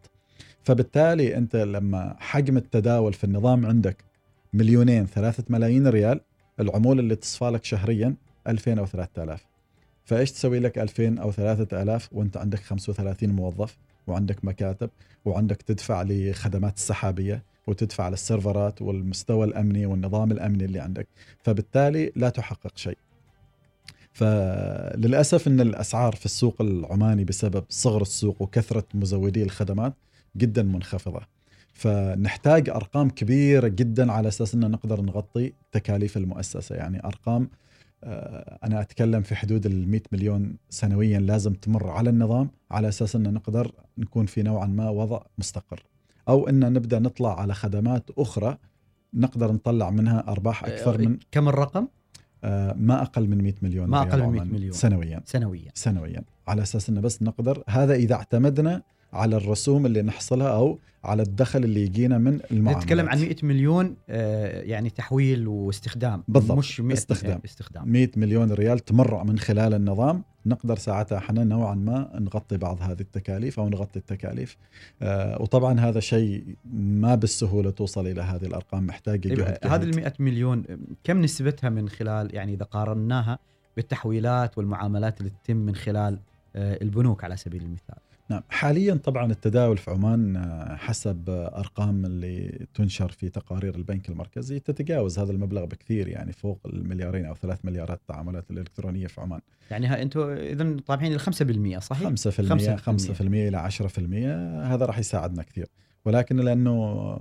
فبالتالي أنت لما حجم التداول في النظام عندك مليونين ثلاثة ملايين ريال العمولة اللي تصفى لك شهريا 2000 أو 3000 فايش تسوي لك 2000 أو 3000 وانت عندك 35 موظف وعندك مكاتب وعندك تدفع لخدمات السحابية وتدفع للسيرفرات والمستوى الأمني والنظام الأمني اللي عندك. فبالتالي لا تحقق شيء. فللأسف إن الأسعار في السوق العماني بسبب صغر السوق وكثرة مزودي الخدمات جدا منخفضة. فنحتاج أرقام كبيرة جدا على أساس ان نقدر نغطي تكاليف المؤسسة. يعني أرقام أنا أتكلم في حدود ال 100 مليون سنويا لازم تمر على النظام على أساس أن نقدر نكون في نوعا ما وضع مستقر. أو أن نبدأ نطلع على خدمات أخرى نقدر نطلع منها أرباح أكثر من كم الرقم؟ آه، ما أقل من 100 مليون ما أقل من 100 عماني مليون. سنويا. سنويا. سنويا. على أساس انه بس نقدر هذا إذا اعتمدنا على الرسوم اللي نحصلها أو على الدخل اللي يجينا من المعاملات نتكلم عن 100 مليون آه، يعني تحويل واستخدام بالضبط. مش 100 استخدام. استخدام 100 مليون ريال تمر من خلال النظام نقدر ساعتها إحنا نوعا ما نغطي بعض هذه التكاليف أو نغطي التكاليف آه وطبعا هذا شيء ما بالسهولة توصل إلى هذه الأرقام محتاج طيب جهد هذه. ال 100 مليون كم نسبتها من خلال يعني إذا قارناها بالتحويلات والمعاملات اللي تتم من خلال آه، البنوك على سبيل المثال نعم. حاليا طبعا التداول في عمان آه، حسب أرقام اللي تنشر في تقارير البنك المركزي تتجاوز هذا المبلغ بكثير يعني فوق المليارين أو ثلاث مليارات التعاملات الإلكترونية في عمان. يعني ها أنتم اذا طابعين ال 5% صحيح؟ 5% 5% إلى 10% هذا راح يساعدنا كثير. ولكن لأنه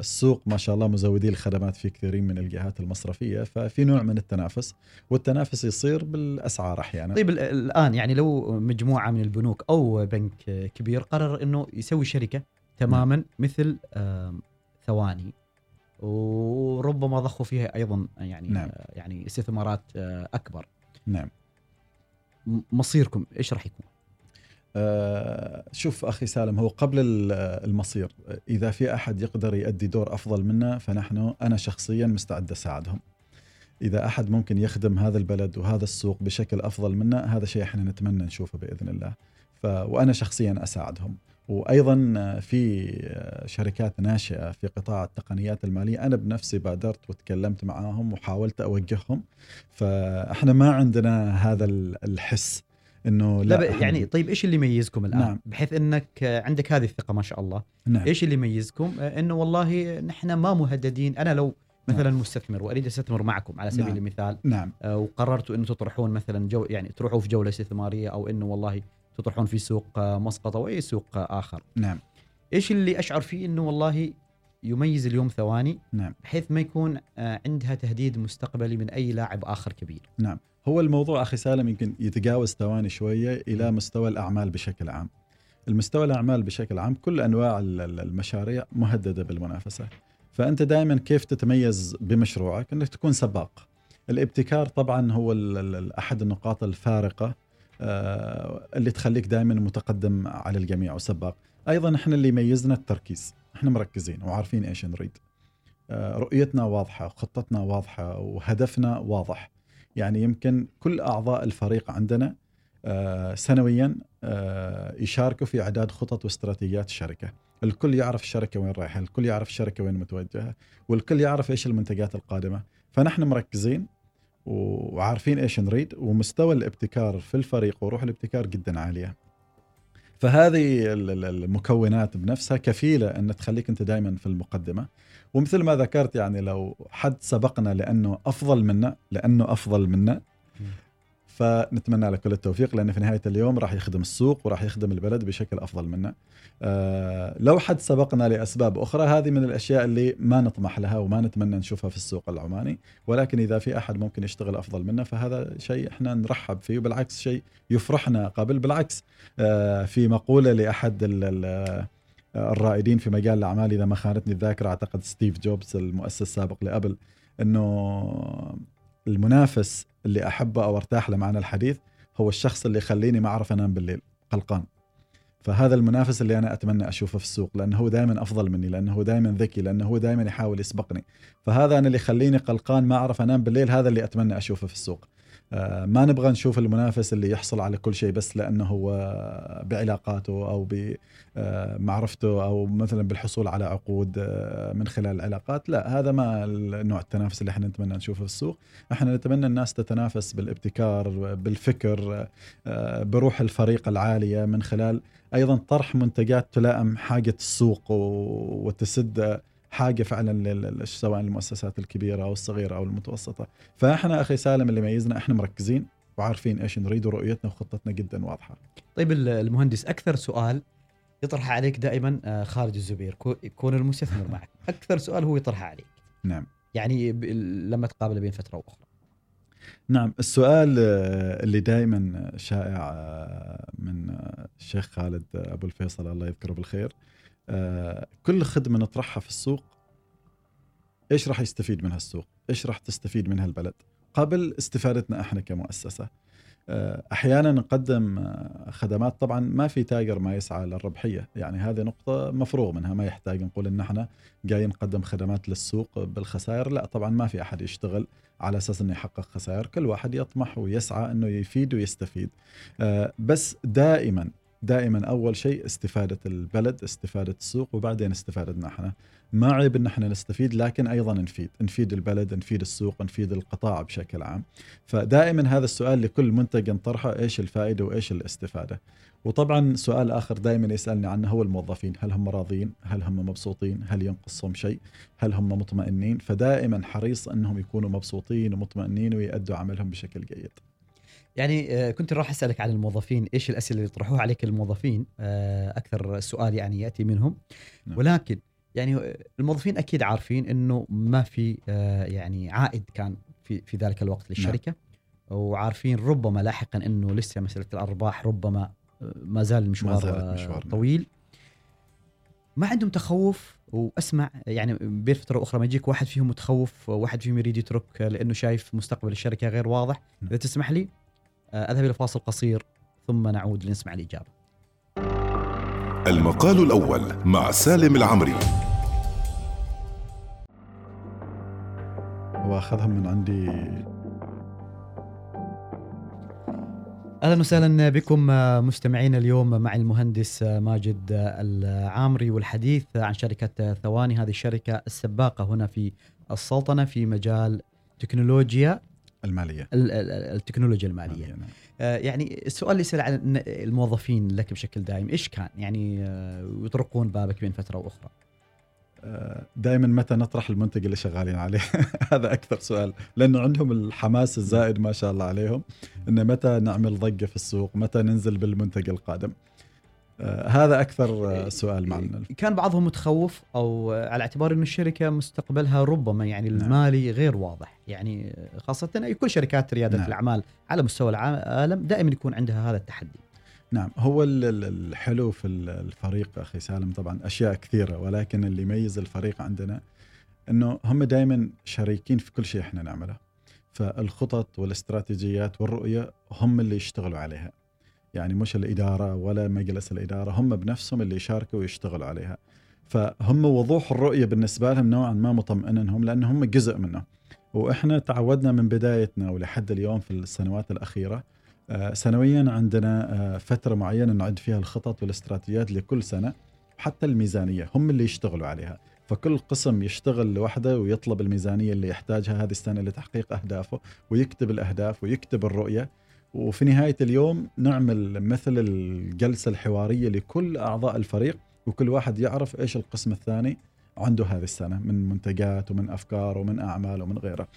السوق ما شاء الله مزودي الخدمات في كثيرين من الجهات المصرفية ففي نوع من التنافس والتنافس يصير بالأسعار أحيانا طيب ال- الآن يعني لو مجموعة من البنوك أو بنك كبير قرر إنه يسوي شركة تماما مثل آم، ثواني وربما ضخوا فيها أيضا يعني نعم. آه، يعني استثمارات آه، أكبر نعم م- مصيركم إيش راح يكون؟ آه، شوف أخي سالم هو قبل ال- المصير إذا في أحد يقدر يؤدي دور أفضل منا فنحن أنا شخصيا مستعد أساعدهم. إذا أحد ممكن يخدم هذا البلد وهذا السوق بشكل أفضل منا هذا شيء إحنا نتمنى نشوفه بإذن الله. ف وأنا شخصيا أساعدهم. وأيضا في شركات ناشئة في قطاع التقنيات المالية أنا بنفسي بادرت وتكلمت معاهم وحاولت أوجههم. فإحنا ما عندنا هذا الحس إنه لا, لا يعني طيب إيش اللي يميزكم الآن؟ نعم. بحيث إنك عندك هذه الثقة ما شاء الله، نعم إيش اللي يميزكم؟ آه، إنه والله نحن ما مهددين، أنا لو مثلا مستثمر وأريد أستثمر معكم على سبيل نعم. المثال نعم آه، وقررتوا إنه تطرحون مثلا جو يعني تروحوا في جولة استثمارية أو إنه والله تطرحون في سوق آه، مسقط أو أي سوق آه، آخر. نعم إيش اللي أشعر فيه إنه والله يميز اليوم ثواني نعم بحيث ما يكون عندها تهديد مستقبلي من أي لاعب آخر كبير. نعم هو الموضوع أخي سالم يمكن يتجاوز ثواني شوية إلى مستوى الأعمال بشكل عام. المستوى الأعمال بشكل عام كل أنواع ال- ال- المشاريع مهددة بالمنافسة. فأنت دائما كيف تتميز بمشروعك إنك تكون سباق. الابتكار طبعا هو أحد النقاط الفارقة آه، اللي تخليك دائما متقدم على الجميع وسباق. أيضا إحنا اللي يميزنا التركيز، إحنا مركزين وعارفين إيش نريد. آه، رؤيتنا واضحة، خطتنا واضحة وهدفنا واضح. يعني يمكن كل أعضاء الفريق عندنا آه، سنويا آه، يشاركوا في إعداد خطط واستراتيجيات الشركة. الكل يعرف الشركة وين رايحة، الكل يعرف الشركة وين متوجهة، والكل يعرف إيش المنتجات القادمة، فنحن مركزين وعارفين إيش نريد ومستوى الابتكار في الفريق وروح الابتكار جدا عالية. فهذه ال- ال- المكونات بنفسها كفيلة إن تخليك أنت دائما في المقدمة ومثل ما ذكرت يعني لو حد سبقنا لأنه أفضل منا لأنه أفضل منا فنتمنى له كل التوفيق لأن في نهاية اليوم راح يخدم السوق وراح يخدم البلد بشكل أفضل منا. آه لو حد سبقنا لأسباب أخرى هذه من الأشياء اللي ما نطمح لها وما نتمنى نشوفها في السوق العماني، ولكن إذا في أحد ممكن يشتغل أفضل منا فهذا شيء إحنا نرحب فيه وبالعكس شيء يفرحنا قبل. بالعكس آه في مقولة لأحد ال- ال- الرائدين في مجال الأعمال. إذا ما خانتني الذاكرة أعتقد ستيف جوبز المؤسس السابق لأبل إنه المنافس اللي أحبه أو أرتاح له معنا الحديث هو الشخص اللي يخليني ما أعرف أنام بالليل قلقان. فهذا المنافس اللي أنا أتمنى أشوفه في السوق لأنه هو دائما أفضل مني لأنه هو دائما ذكي لأنه هو دائما يحاول يسبقني. فهذا أنا اللي يخليني قلقان ما أعرف أنام بالليل هذا اللي أتمنى أشوفه في السوق. ما نبغى نشوف المنافس اللي يحصل على كل شيء بس لأنه هو بعلاقاته أو بمعرفته أو مثلا بالحصول على عقود آه، من خلال العلاقات. لا هذا ما نوع التنافس اللي إحنا نتمنى نشوفه في السوق. إحنا نتمنى الناس تتنافس بالابتكار بالفكر آه، بروح الفريق العالية من خلال أيضا طرح منتجات تلائم حاجة السوق وتسد حاجة فعلا سواء المؤسسات الكبيرة أو الصغيرة أو المتوسطة. فإحنا أخي سالم اللي يميزنا إحنا مركزين وعارفين إيش نريد ورؤيتنا وخطتنا جدا واضحة. طيب ال- المهندس أكثر سؤال يطرح عليك دائما آه، خالد الزبير كو- يكون المستثمر معك. أكثر سؤال هو يطرحه عليك. نعم. يعني لما تقابله بين فترة وأخرى. نعم السؤال آه، اللي دائما شائع آه، من الشيخ خالد أبو الفيصل الله يذكره بالخير. كل خدمة نطرحها في السوق إيش راح يستفيد منها السوق؟ إيش راح تستفيد منها البلد؟ قبل استفادتنا إحنا كمؤسسة. آه، أحيانا نقدم آه، خدمات طبعا ما في تاجر ما يسعى للربحية، يعني هذه نقطة مفروغ منها ما يحتاج نقول إن إحنا جايين نقدم خدمات للسوق بالخسائر، لا طبعا ما في أحد يشتغل على أساس إنه يحقق خسائر، كل واحد يطمح ويسعى إنه يفيد ويستفيد. آه، بس دائما دائما أول شيء استفادة البلد، استفادة السوق وبعدين استفادتنا إحنا. ما عيب إن إحنا نستفيد لكن أيضا نفيد، نفيد البلد، نفيد السوق، نفيد القطاع بشكل عام. فدائما هذا السؤال لكل منتج نطرحه إيش الفائدة وإيش الاستفادة. وطبعا سؤال آخر دائما يسألني عنه هو الموظفين، هل هم راضيين؟ هل هم مبسوطين؟ هل ينقصهم شيء؟ هل هم مطمئنين؟ فدائما حريص إنهم يكونوا مبسوطين ومطمئنين ويؤدوا عملهم بشكل جيد. يعني آه، كنت راح أسألك عن الموظفين إيش الأسئلة اللي يطرحوها عليك الموظفين؟ آه، أكثر سؤال يعني يأتي منهم. نعم. ولكن يعني آه، الموظفين أكيد عارفين إنه ما في يعني عائد كان في في ذلك الوقت للشركة. وعارفين ربما لاحقا إنه لسه مسألة الأرباح ربما ما زال المشوار مشوار، نعم. طويل. ما عندهم تخوف؟ وأسمع يعني بين فترة وأخرى ما يجيك واحد فيهم متخوف واحد فيهم يريد يترك لأنه شايف مستقبل الشركة غير واضح. إذا تسمح لي أذهب إلى فاصل قصير ثم نعود لنسمع الإجابة. المقال الأول مع سالم العمري. واخذهم من عندي. أهلا وسهلا بكم آه، مستمعينا اليوم مع المهندس آه، ماجد آه، العامري والحديث عن شركة ثواني. هذه الشركة السباقة هنا في السلطنة في مجال تكنولوجيا. المالية. ال- ال- التكنولوجيا المالية. نعم. آه، يعني السؤال اللي يسال عن الموظفين لك بشكل دائم إيش كان؟ يعني آه، يطرقون بابك بين فترة وأخرى. دائما متى نطرح المنتج اللي شغالين عليه؟ هذا أكثر سؤال. لأنه عندهم الحماس الزائد ما شاء الله عليهم انه متى نعمل ضجة في السوق؟ متى ننزل بالمنتج القادم؟ آه، هذا أكثر آه، سؤال معنا. كان بعضهم متخوف أو آه، على اعتبار انه الشركة مستقبلها ربما يعني نعم. المالي غير واضح. يعني آه، خاصة أي كل شركات ريادة نعم. الأعمال على مستوى العالم دائما يكون عندها هذا التحدي. نعم هو ال- ال- الحلو في ال- الفريق أخي سالم طبعا أشياء كثيرة ولكن اللي يميز الفريق عندنا إنه هم دائما شريكين في كل شيء إحنا نعمله. فالخطط والاستراتيجيات والرؤية هم اللي يشتغلوا عليها. يعني مش الإدارة ولا مجلس الإدارة هم بنفسهم اللي يشاركوا ويشتغلوا عليها. فهم وضوح الرؤية بالنسبة لهم نوعا ما مطمئنهم لأن هم جزء منه. وإحنا تعودنا من بدايتنا ولحد اليوم في السنوات الأخيرة آه، سنويا عندنا آه، فترة معينة نعد فيها الخطط والاستراتيجيات لكل سنة حتى الميزانية هم اللي يشتغلوا عليها. فكل قسم يشتغل لوحده ويطلب الميزانية اللي يحتاجها هذه السنة لتحقيق أهدافه ويكتب الأهداف ويكتب الرؤية. وفي نهاية اليوم نعمل مثل الجلسة الحوارية لكل أعضاء الفريق وكل واحد يعرف إيش القسم الثاني عنده هذه السنة من منتجات ومن أفكار ومن أعمال ومن غيره.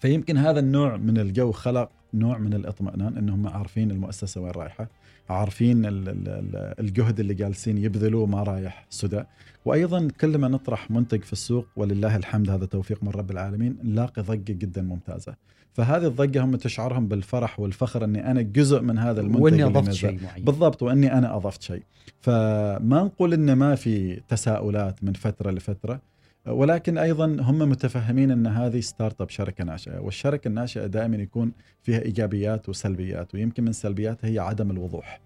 فيمكن هذا النوع من الجو خلق نوع من الاطمئنان إنهم عارفين المؤسسة وين رايحة، عارفين ال- ال- ال- الجهد اللي جالسين يبذلوه ما رايح سدى، وأيضا كل ما نطرح منتج في السوق ولله الحمد هذا توفيق من رب العالمين نلاقي ضجة جدا ممتازة. فهذه الضجة هم تشعرهم بالفرح والفخر إني أنا جزء من هذا المنتج وإني أضفت. شيء معين بالضبط وإني أنا أضفت شيء فما نقول ان ما في تساؤلات من فترة لفترة ولكن أيضا هم متفهمين أن هذه ستارت أب شركة ناشئة والشركة الناشئة دائما يكون فيها إيجابيات وسلبيات ويمكن من سلبياتها هي عدم الوضوح.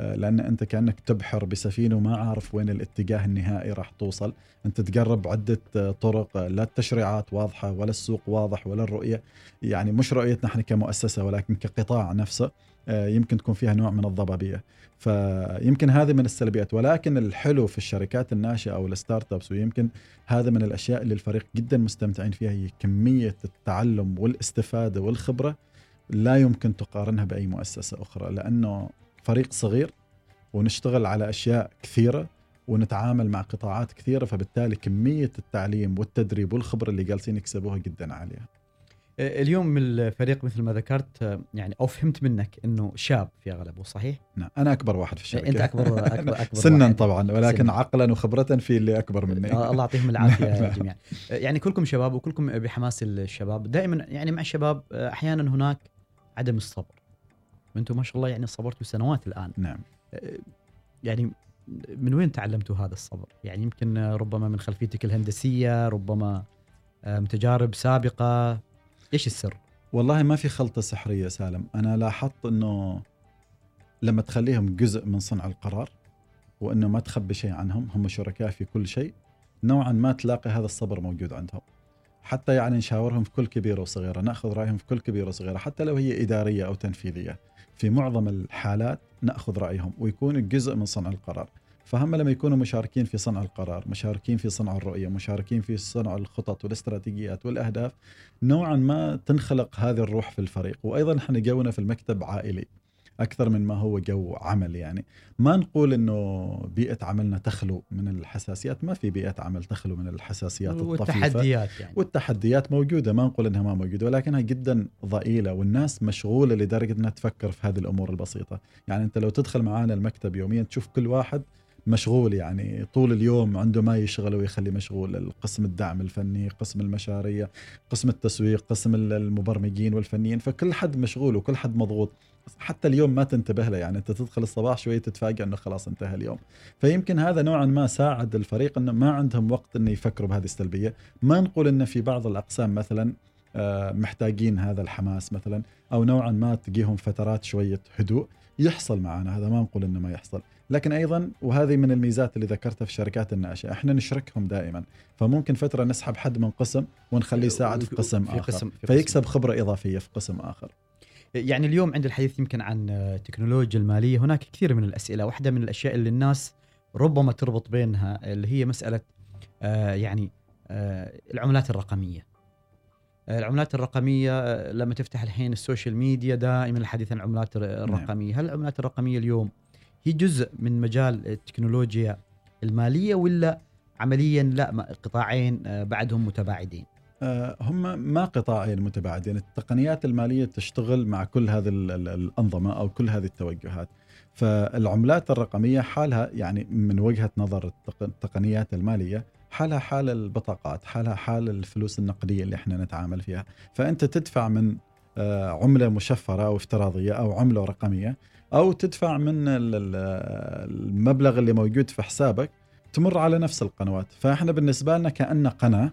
آه، لأن أنت كأنك تبحر بسفينة وما عارف وين الاتجاه النهائي راح توصل. أنت تقرب عدة آه، طرق آه، لا التشريعات واضحة ولا السوق واضح ولا الرؤية. يعني مش رؤيتنا إحنا كمؤسسة ولكن كقطاع نفسه. يمكن تكون فيها نوع من الضبابية فيمكن هذه من السلبيات ولكن الحلو في الشركات الناشئة أو الستارت ابس ويمكن هذا من الأشياء اللي الفريق جدا مستمتعين فيها هي كمية التعلم والاستفادة والخبرة لا يمكن تقارنها بأي مؤسسة أخرى لأنه فريق صغير ونشتغل على أشياء كثيرة ونتعامل مع قطاعات كثيرة فبالتالي كمية التعليم والتدريب والخبرة اللي جالسين يكسبوها جدا عالية. آه، اليوم الفريق مثل ما ذكرت آه، يعني أو فهمت منك إنه شاب في أغلبه صحيح؟ نعم أنا أكبر واحد في الشركة أنت أكبر اكبر أكبر سنا واحد. طبعا ولكن سناً. عقلا وخبره في اللي أكبر مني آه، الله يعطيهم العافية نعم. جميعا يعني كلكم شباب وكلكم بحماس الشباب دائما يعني مع الشباب أحيانا هناك عدم الصبر وأنتم ما شاء الله يعني صبرتوا سنوات الآن نعم يعني من وين تعلمتوا هذا الصبر؟ يعني يمكن ربما من خلفيتك الهندسية ربما تجارب سابقة إيش السر؟ والله ما في خلطة سحرية سالم. أنا لاحظت أنه لما تخليهم جزء من صنع القرار وأنه ما تخبي شيء عنهم هم شركاء في كل شيء نوعا ما تلاقي هذا الصبر موجود عندهم. حتى يعني نشاورهم في كل كبيرة وصغيرة نأخذ رأيهم في كل كبيرة وصغيرة حتى لو هي إدارية أو تنفيذية. في معظم الحالات نأخذ رأيهم ويكون جزء من صنع القرار. فهم لما يكونوا مشاركين في صنع القرار مشاركين في صنع الرؤية مشاركين في صنع الخطط والاستراتيجيات والأهداف. نوعا ما تنخلق هذه الروح في الفريق. وأيضا إحنا جونا في المكتب عائلي أكثر من ما هو جو عمل يعني. ما نقول إنه بيئة عملنا تخلو من الحساسيات. ما في بيئة عمل تخلو من الحساسيات والتحديات يعني. والتحديات موجودة. ما نقول إنها ما موجودة ولكنها جدا ضئيلة والناس مشغولة لدرجة إنها تفكر في هذه الأمور البسيطة. يعني أنت لو تدخل معانا المكتب يوميا تشوف كل واحد مشغول يعني طول اليوم عنده ما يشغل ويخلي مشغول. القسم الدعم الفني قسم المشاريع قسم التسويق قسم المبرمجين والفنيين فكل حد مشغول وكل حد مضغوط. حتى اليوم ما تنتبه له يعني انت تدخل الصباح شوية تتفاجئ انه خلاص انتهى اليوم. فيمكن هذا نوعا ما ساعد الفريق إنه ما عندهم وقت إنه يفكروا بهذه السلبية. ما نقول إنه في بعض الأقسام مثلا آه، محتاجين هذا الحماس مثلا أو نوعا ما تجيهم فترات شوية هدوء. يحصل معنا هذا ما نقول إنه ما يحصل. لكن أيضا وهذه من الميزات اللي ذكرتها في الشركات الناشئه إحنا نشركهم دائما. فممكن فترة نسحب حد من قسم ونخليه يساعد في قسم في آخر. قسم في فيكسب خبرة إضافية في قسم آخر. يعني اليوم عند الحديث يمكن عن التكنولوجيا المالية هناك كثير من الأسئلة. واحدة من الأشياء اللي الناس ربما تربط بينها اللي هي مسألة آه يعني آه العملات الرقمية. العملات الرقمية لما تفتح الحين ال social media دائما الحديث عن العملات الرقميه نعم. هل العملات الرقمية اليوم هي جزء من مجال التكنولوجيا المالية ولا عمليا لا؟ قطاعين آه، بعدهم متباعدين. آه، هم ما قطاعين متباعدين. التقنيات المالية تشتغل مع كل هذه الأنظمة أو كل هذه التوجهات. فالعملات الرقمية حالها يعني من وجهة نظر التقنيات المالية حالها حال البطاقات حالها حال الفلوس النقدية اللي إحنا نتعامل فيها. فأنت تدفع من آه، عملة مشفرة أو افتراضية أو عملة رقمية أو تدفع من المبلغ اللي موجود في حسابك تمر على نفس القنوات. فإحنا بالنسبة لنا كأن قناة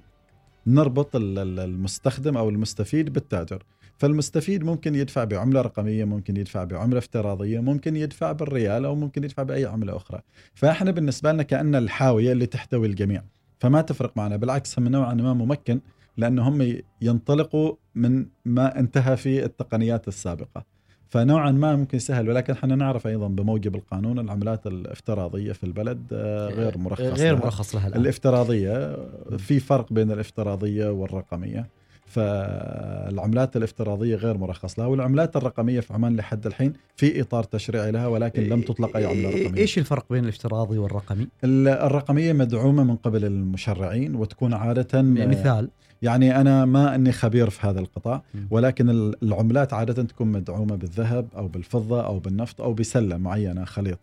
نربط المستخدم أو المستفيد بالتاجر. فالمستفيد ممكن يدفع بعملة رقمية ممكن يدفع بعملة افتراضية ممكن يدفع بالريال أو ممكن يدفع بأي عملة أخرى. فإحنا بالنسبة لنا كأن الحاوية اللي تحتوي الجميع. فما تفرق معنا بالعكس هم نوعا ما ممكن لأنه هم ينطلقوا من ما انتهى في التقنيات السابقة. فنوعا ما ممكن يسهل ولكن إحنا نعرف أيضا بموجب القانون العملات الافتراضية في البلد آه، غير مرخص غير مرخص لها الآن. الافتراضية في فرق بين الافتراضية والرقمية. فالعملات الافتراضية غير مرخص لها والعملات الرقمية في عمان لحد الحين في إطار تشريعي لها ولكن لم تطلق أي عملة رقمية. إيش الفرق بين الافتراضي والرقمي؟ الرقمية مدعومة من قبل المشرعين وتكون عادة مثال يعني أنا ما أني خبير في هذا القطاع ولكن العملات عادة تكون مدعومة بالذهب أو بالفضة أو بالنفط أو بسلة معينة خليط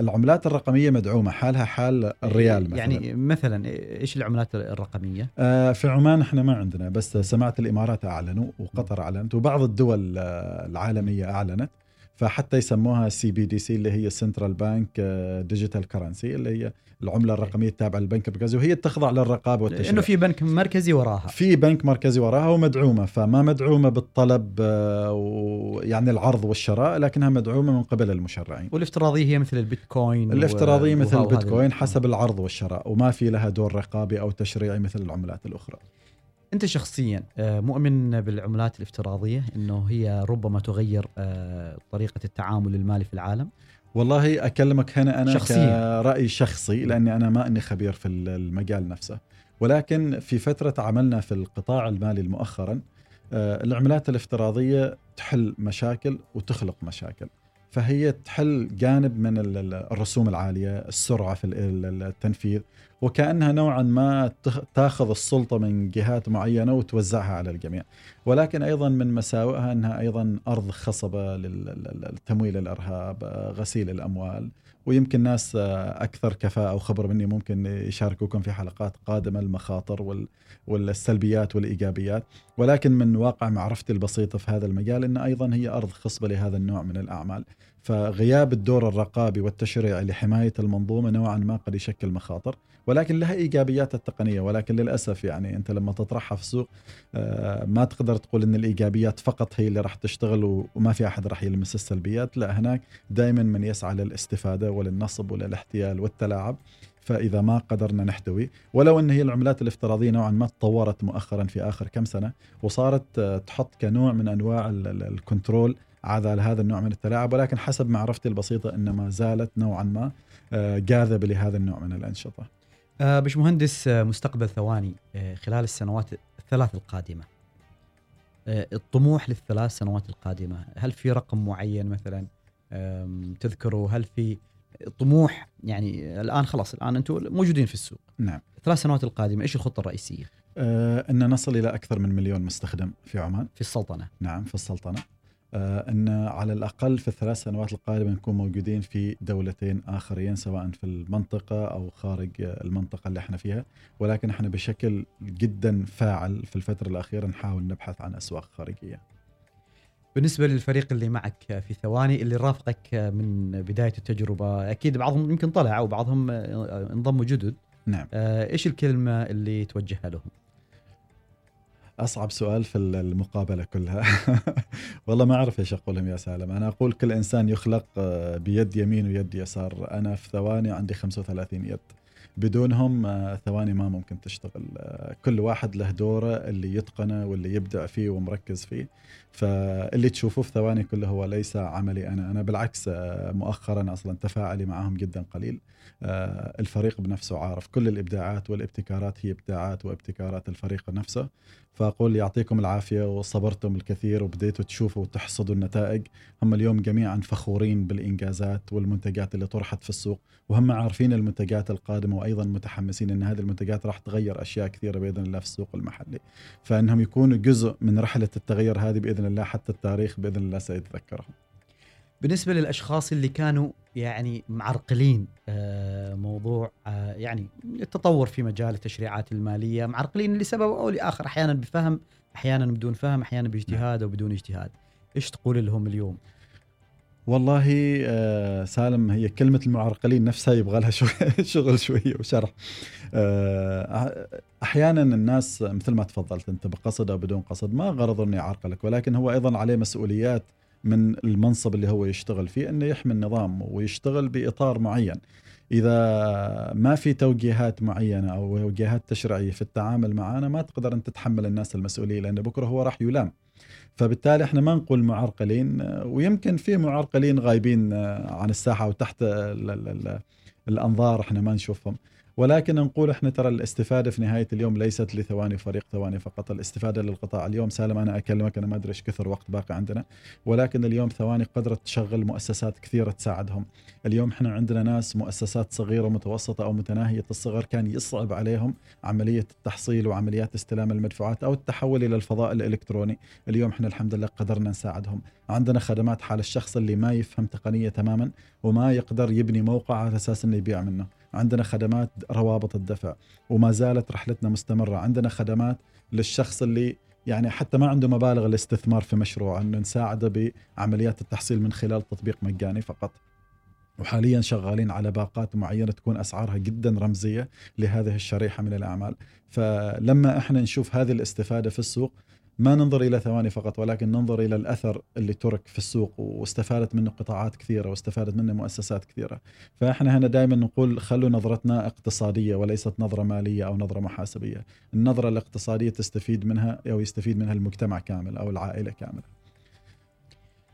العملات الرقمية مدعومة حالها حال الريال مثلا يعني مثلا إيش العملات الرقمية؟ آه في عمان إحنا ما عندنا بس سمعت الإمارات أعلنوا وقطر أعلنت وبعض الدول آه، العالمية أعلنت فحتى يسموها CBDC اللي هي central bank digital currency اللي هي العملة الرقمية التابعة للبنك المركزي وهي تخضع للرقابه والتشريع. انه في بنك مركزي وراها. في بنك مركزي وراها ومدعومة فما مدعومة بالطلب آه، ويعني العرض والشراء لكنها مدعومة من قبل المشرعين. والافتراضية هي مثل البيتكوين الافتراضية مثل البيتكوين حسب العرض والشراء وما في لها دور رقابي أو تشريعي مثل العملات الأخرى. انت شخصيا آه، مؤمن بالعملات الافتراضية إنه هي ربما تغير آه، طريقة التعامل المالي في العالم؟ والله أكلمك هنا أنا شخصيا. كرأي شخصي لأني أنا ما اني خبير في المجال نفسه. ولكن في فترة عملنا في القطاع المالي مؤخرا آه، العملات الافتراضية تحل مشاكل وتخلق مشاكل. فهي تحل جانب من الرسوم العالية، السرعة في التنفيذ، وكأنها نوعا ما تاخذ السلطة من جهات معينة وتوزعها على الجميع، ولكن أيضا من مساوئها أنها أيضا أرض خصبة للتمويل الأرهاب، غسيل الأموال، ويمكن ناس أكثر كفاءة وخبره مني ممكن يشاركوكم في حلقات قادمة المخاطر والسلبيات والإيجابيات، ولكن من واقع معرفتي البسيطة في هذا المجال إن أيضا هي أرض خصبة لهذا النوع من الأعمال. فغياب الدور الرقابي والتشريعي لحماية المنظومة نوعا ما قد يشكل مخاطر. ولكن لها إيجابيات التقنية ولكن للأسف يعني أنت لما تطرحها في السوق آه، ما تقدر تقول إن الإيجابيات فقط هي اللي راح تشتغل وما في أحد راح يلمس السلبيات. لا هناك دائما من يسعى للاستفادة وللنصب وللاحتيال والتلاعب. فإذا ما قدرنا نحتوي ولو إن هي العملات الافتراضية نوعا ما تطورت مؤخرا في آخر كم سنة وصارت آه، تحط كنوع من أنواع الكنترول على هذا النوع من التلاعب ولكن حسب معرفتي البسيطة أن ما زالت نوعا ما آه، جاذبة لهذا النوع من الأنشطة. آه، باش مهندس آه، مستقبل ثواني خلال السنوات الثلاث القادمة. الطموح للثلاث سنوات القادمة هل في رقم معين مثلا؟ تذكره هل في طموح؟ يعني الآن خلاص الآن أنتم موجودين في السوق. نعم. الثلاث سنوات القادمة إيش الخطة الرئيسية؟ أه أن نصل إلى أكثر من مليون مستخدم في عمان. في السلطنة. نعم في السلطنة. آه، أن على الأقل في الثلاث سنوات القادمة نكون موجودين في دولتين آخرين سواء في المنطقة أو خارج المنطقة اللي إحنا فيها ولكن إحنا بشكل جدا فاعل في الفترة الأخيرة نحاول نبحث عن أسواق خارجية. بالنسبة للفريق اللي معك في ثواني اللي رافقك من بداية التجربة أكيد بعضهم يمكن طلع وبعضهم انضموا جدد نعم إيش الكلمة اللي توجهها لهم؟ أصعب سؤال في المقابلة كلها. والله ما أعرف إيش أقول لهم يا سالم. أنا أقول كل إنسان يخلق آه، بيد يمين ويد يسار. أنا في ثواني عندي 35 يد. بدونهم آه، ثواني ما ممكن تشتغل. آه، كل واحد له دوره اللي يتقنه واللي يبدع فيه ومركز فيه. فاللي تشوفوه في ثواني كله هو ليس عملي أنا. أنا بالعكس مؤخرا أصلا تفاعلي معهم جدا قليل. الفريق بنفسه عارف. كل الإبداعات والابتكارات هي إبداعات وابتكارات الفريق نفسه. فأقول يعطيكم العافية وصبرتم الكثير وبديتوا تشوفوا وتحصدوا النتائج. هم اليوم جميعا فخورين بالإنجازات والمنتجات اللي طرحت في السوق. وهم عارفين المنتجات القادمة وأيضا متحمسين إن هذه المنتجات راح تغير أشياء كثيرة بإذن الله في السوق المحلي. فإنهم يكونوا جزء من رحلة التغير هذه بإذن الله حتى التاريخ بإذن الله سيتذكرهم بالنسبة للأشخاص اللي كانوا يعني معرقلين آه، موضوع آه، يعني التطور في مجال التشريعات المالية معرقلين لسبب أو لآخر أحيانا بفهم أحيانا بدون فهم أحيانا باجتهاد أو بدون اجتهاد. إيش تقول لهم اليوم؟ والله آه، سالم هي كلمة المعرقلين نفسها يبغى لها شغل شوية وشرح. أحيانا الناس مثل ما تفضلت أنت بقصد أو بدون قصد ما غرض أنه يعرقلك ولكن هو أيضا عليه مسؤوليات من المنصب اللي هو يشتغل فيه إنه يحمي النظام ويشتغل بإطار معين. إذا ما في توجيهات معينة أو توجيهات تشريعية في التعامل معنا ما تقدر ان تتحمل الناس المسؤوليه لأن بكرة هو راح يلام. فبالتالي إحنا ما نقول معرقلين ويمكن في معرقلين غايبين عن الساحة وتحت الأنظار إحنا ما نشوفهم. ولكن نقول إحنا ترى الاستفادة في نهاية اليوم ليست لثواني فريق ثواني فقط. الاستفادة للقطاع اليوم سالم أنا أكلمك أنا ما أدري إيش كثر وقت باقي عندنا. ولكن اليوم ثواني قدرت تشغل مؤسسات كثيرة تساعدهم. اليوم إحنا عندنا ناس مؤسسات صغيرة متوسطة أو متناهية الصغر كان يصعب عليهم عملية التحصيل وعمليات استلام المدفوعات أو التحول إلى الفضاء الإلكتروني. اليوم إحنا الحمد لله قدرنا نساعدهم. عندنا خدمات حال الشخص اللي ما يفهم تقنية تماما وما يقدر يبني موقع على أساس إنه يبيع منه. عندنا خدمات روابط الدفع وما زالت رحلتنا مستمرة. عندنا خدمات للشخص اللي يعني حتى ما عنده مبالغ الاستثمار في مشروع إنه نساعده بعمليات التحصيل من خلال تطبيق مجاني فقط. وحاليا شغالين على باقات معينة تكون أسعارها جدا رمزية لهذه الشريحة من الأعمال. فلما إحنا نشوف هذه الاستفادة في السوق ما ننظر إلى ثواني فقط ولكن ننظر إلى الأثر اللي ترك في السوق واستفادت منه قطاعات كثيرة واستفادت منه مؤسسات كثيرة. فإحنا هنا دائما نقول خلوا نظرتنا اقتصادية وليست نظرة مالية أو نظرة محاسبية. النظرة الاقتصادية تستفيد منها أو يستفيد منها المجتمع كامل أو العائلة كاملة.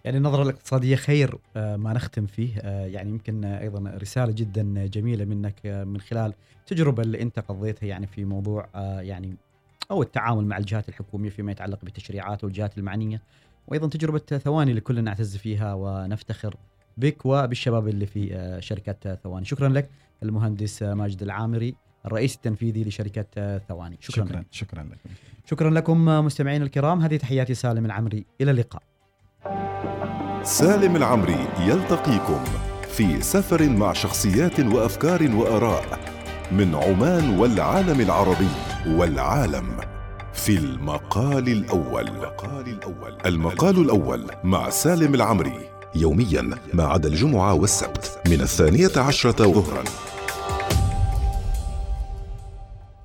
يعني النظرة الاقتصادية خير آه، ما نختم فيه. آه، يعني يمكن أيضا رسالة جدا جميلة منك آه، من خلال التجربة اللي أنت قضيتها يعني في موضوع يعني أو التعامل مع الجهات الحكومية فيما يتعلق بالتشريعات والجهات المعنية وأيضا تجربة ثواني اللي كلنا نعتز فيها ونفتخر بك وبالشباب اللي في آه، شركة ثواني. شكرا لك المهندس ماجد العامري الرئيس التنفيذي لشركة ثواني. شكرا شكرا, لك. شكرا لكم شكرا لكم مستمعين الكرام. هذه تحياتي سالم العمري. إلى اللقاء. سالم العمري يلتقيكم في سفر مع شخصيات وأفكار وآراء من عمان والعالم العربي والعالم في المقال الأول. المقال الأول مع سالم العمري يوميا ما عدا الجمعة والسبت من الثانية عشرة ظهرا.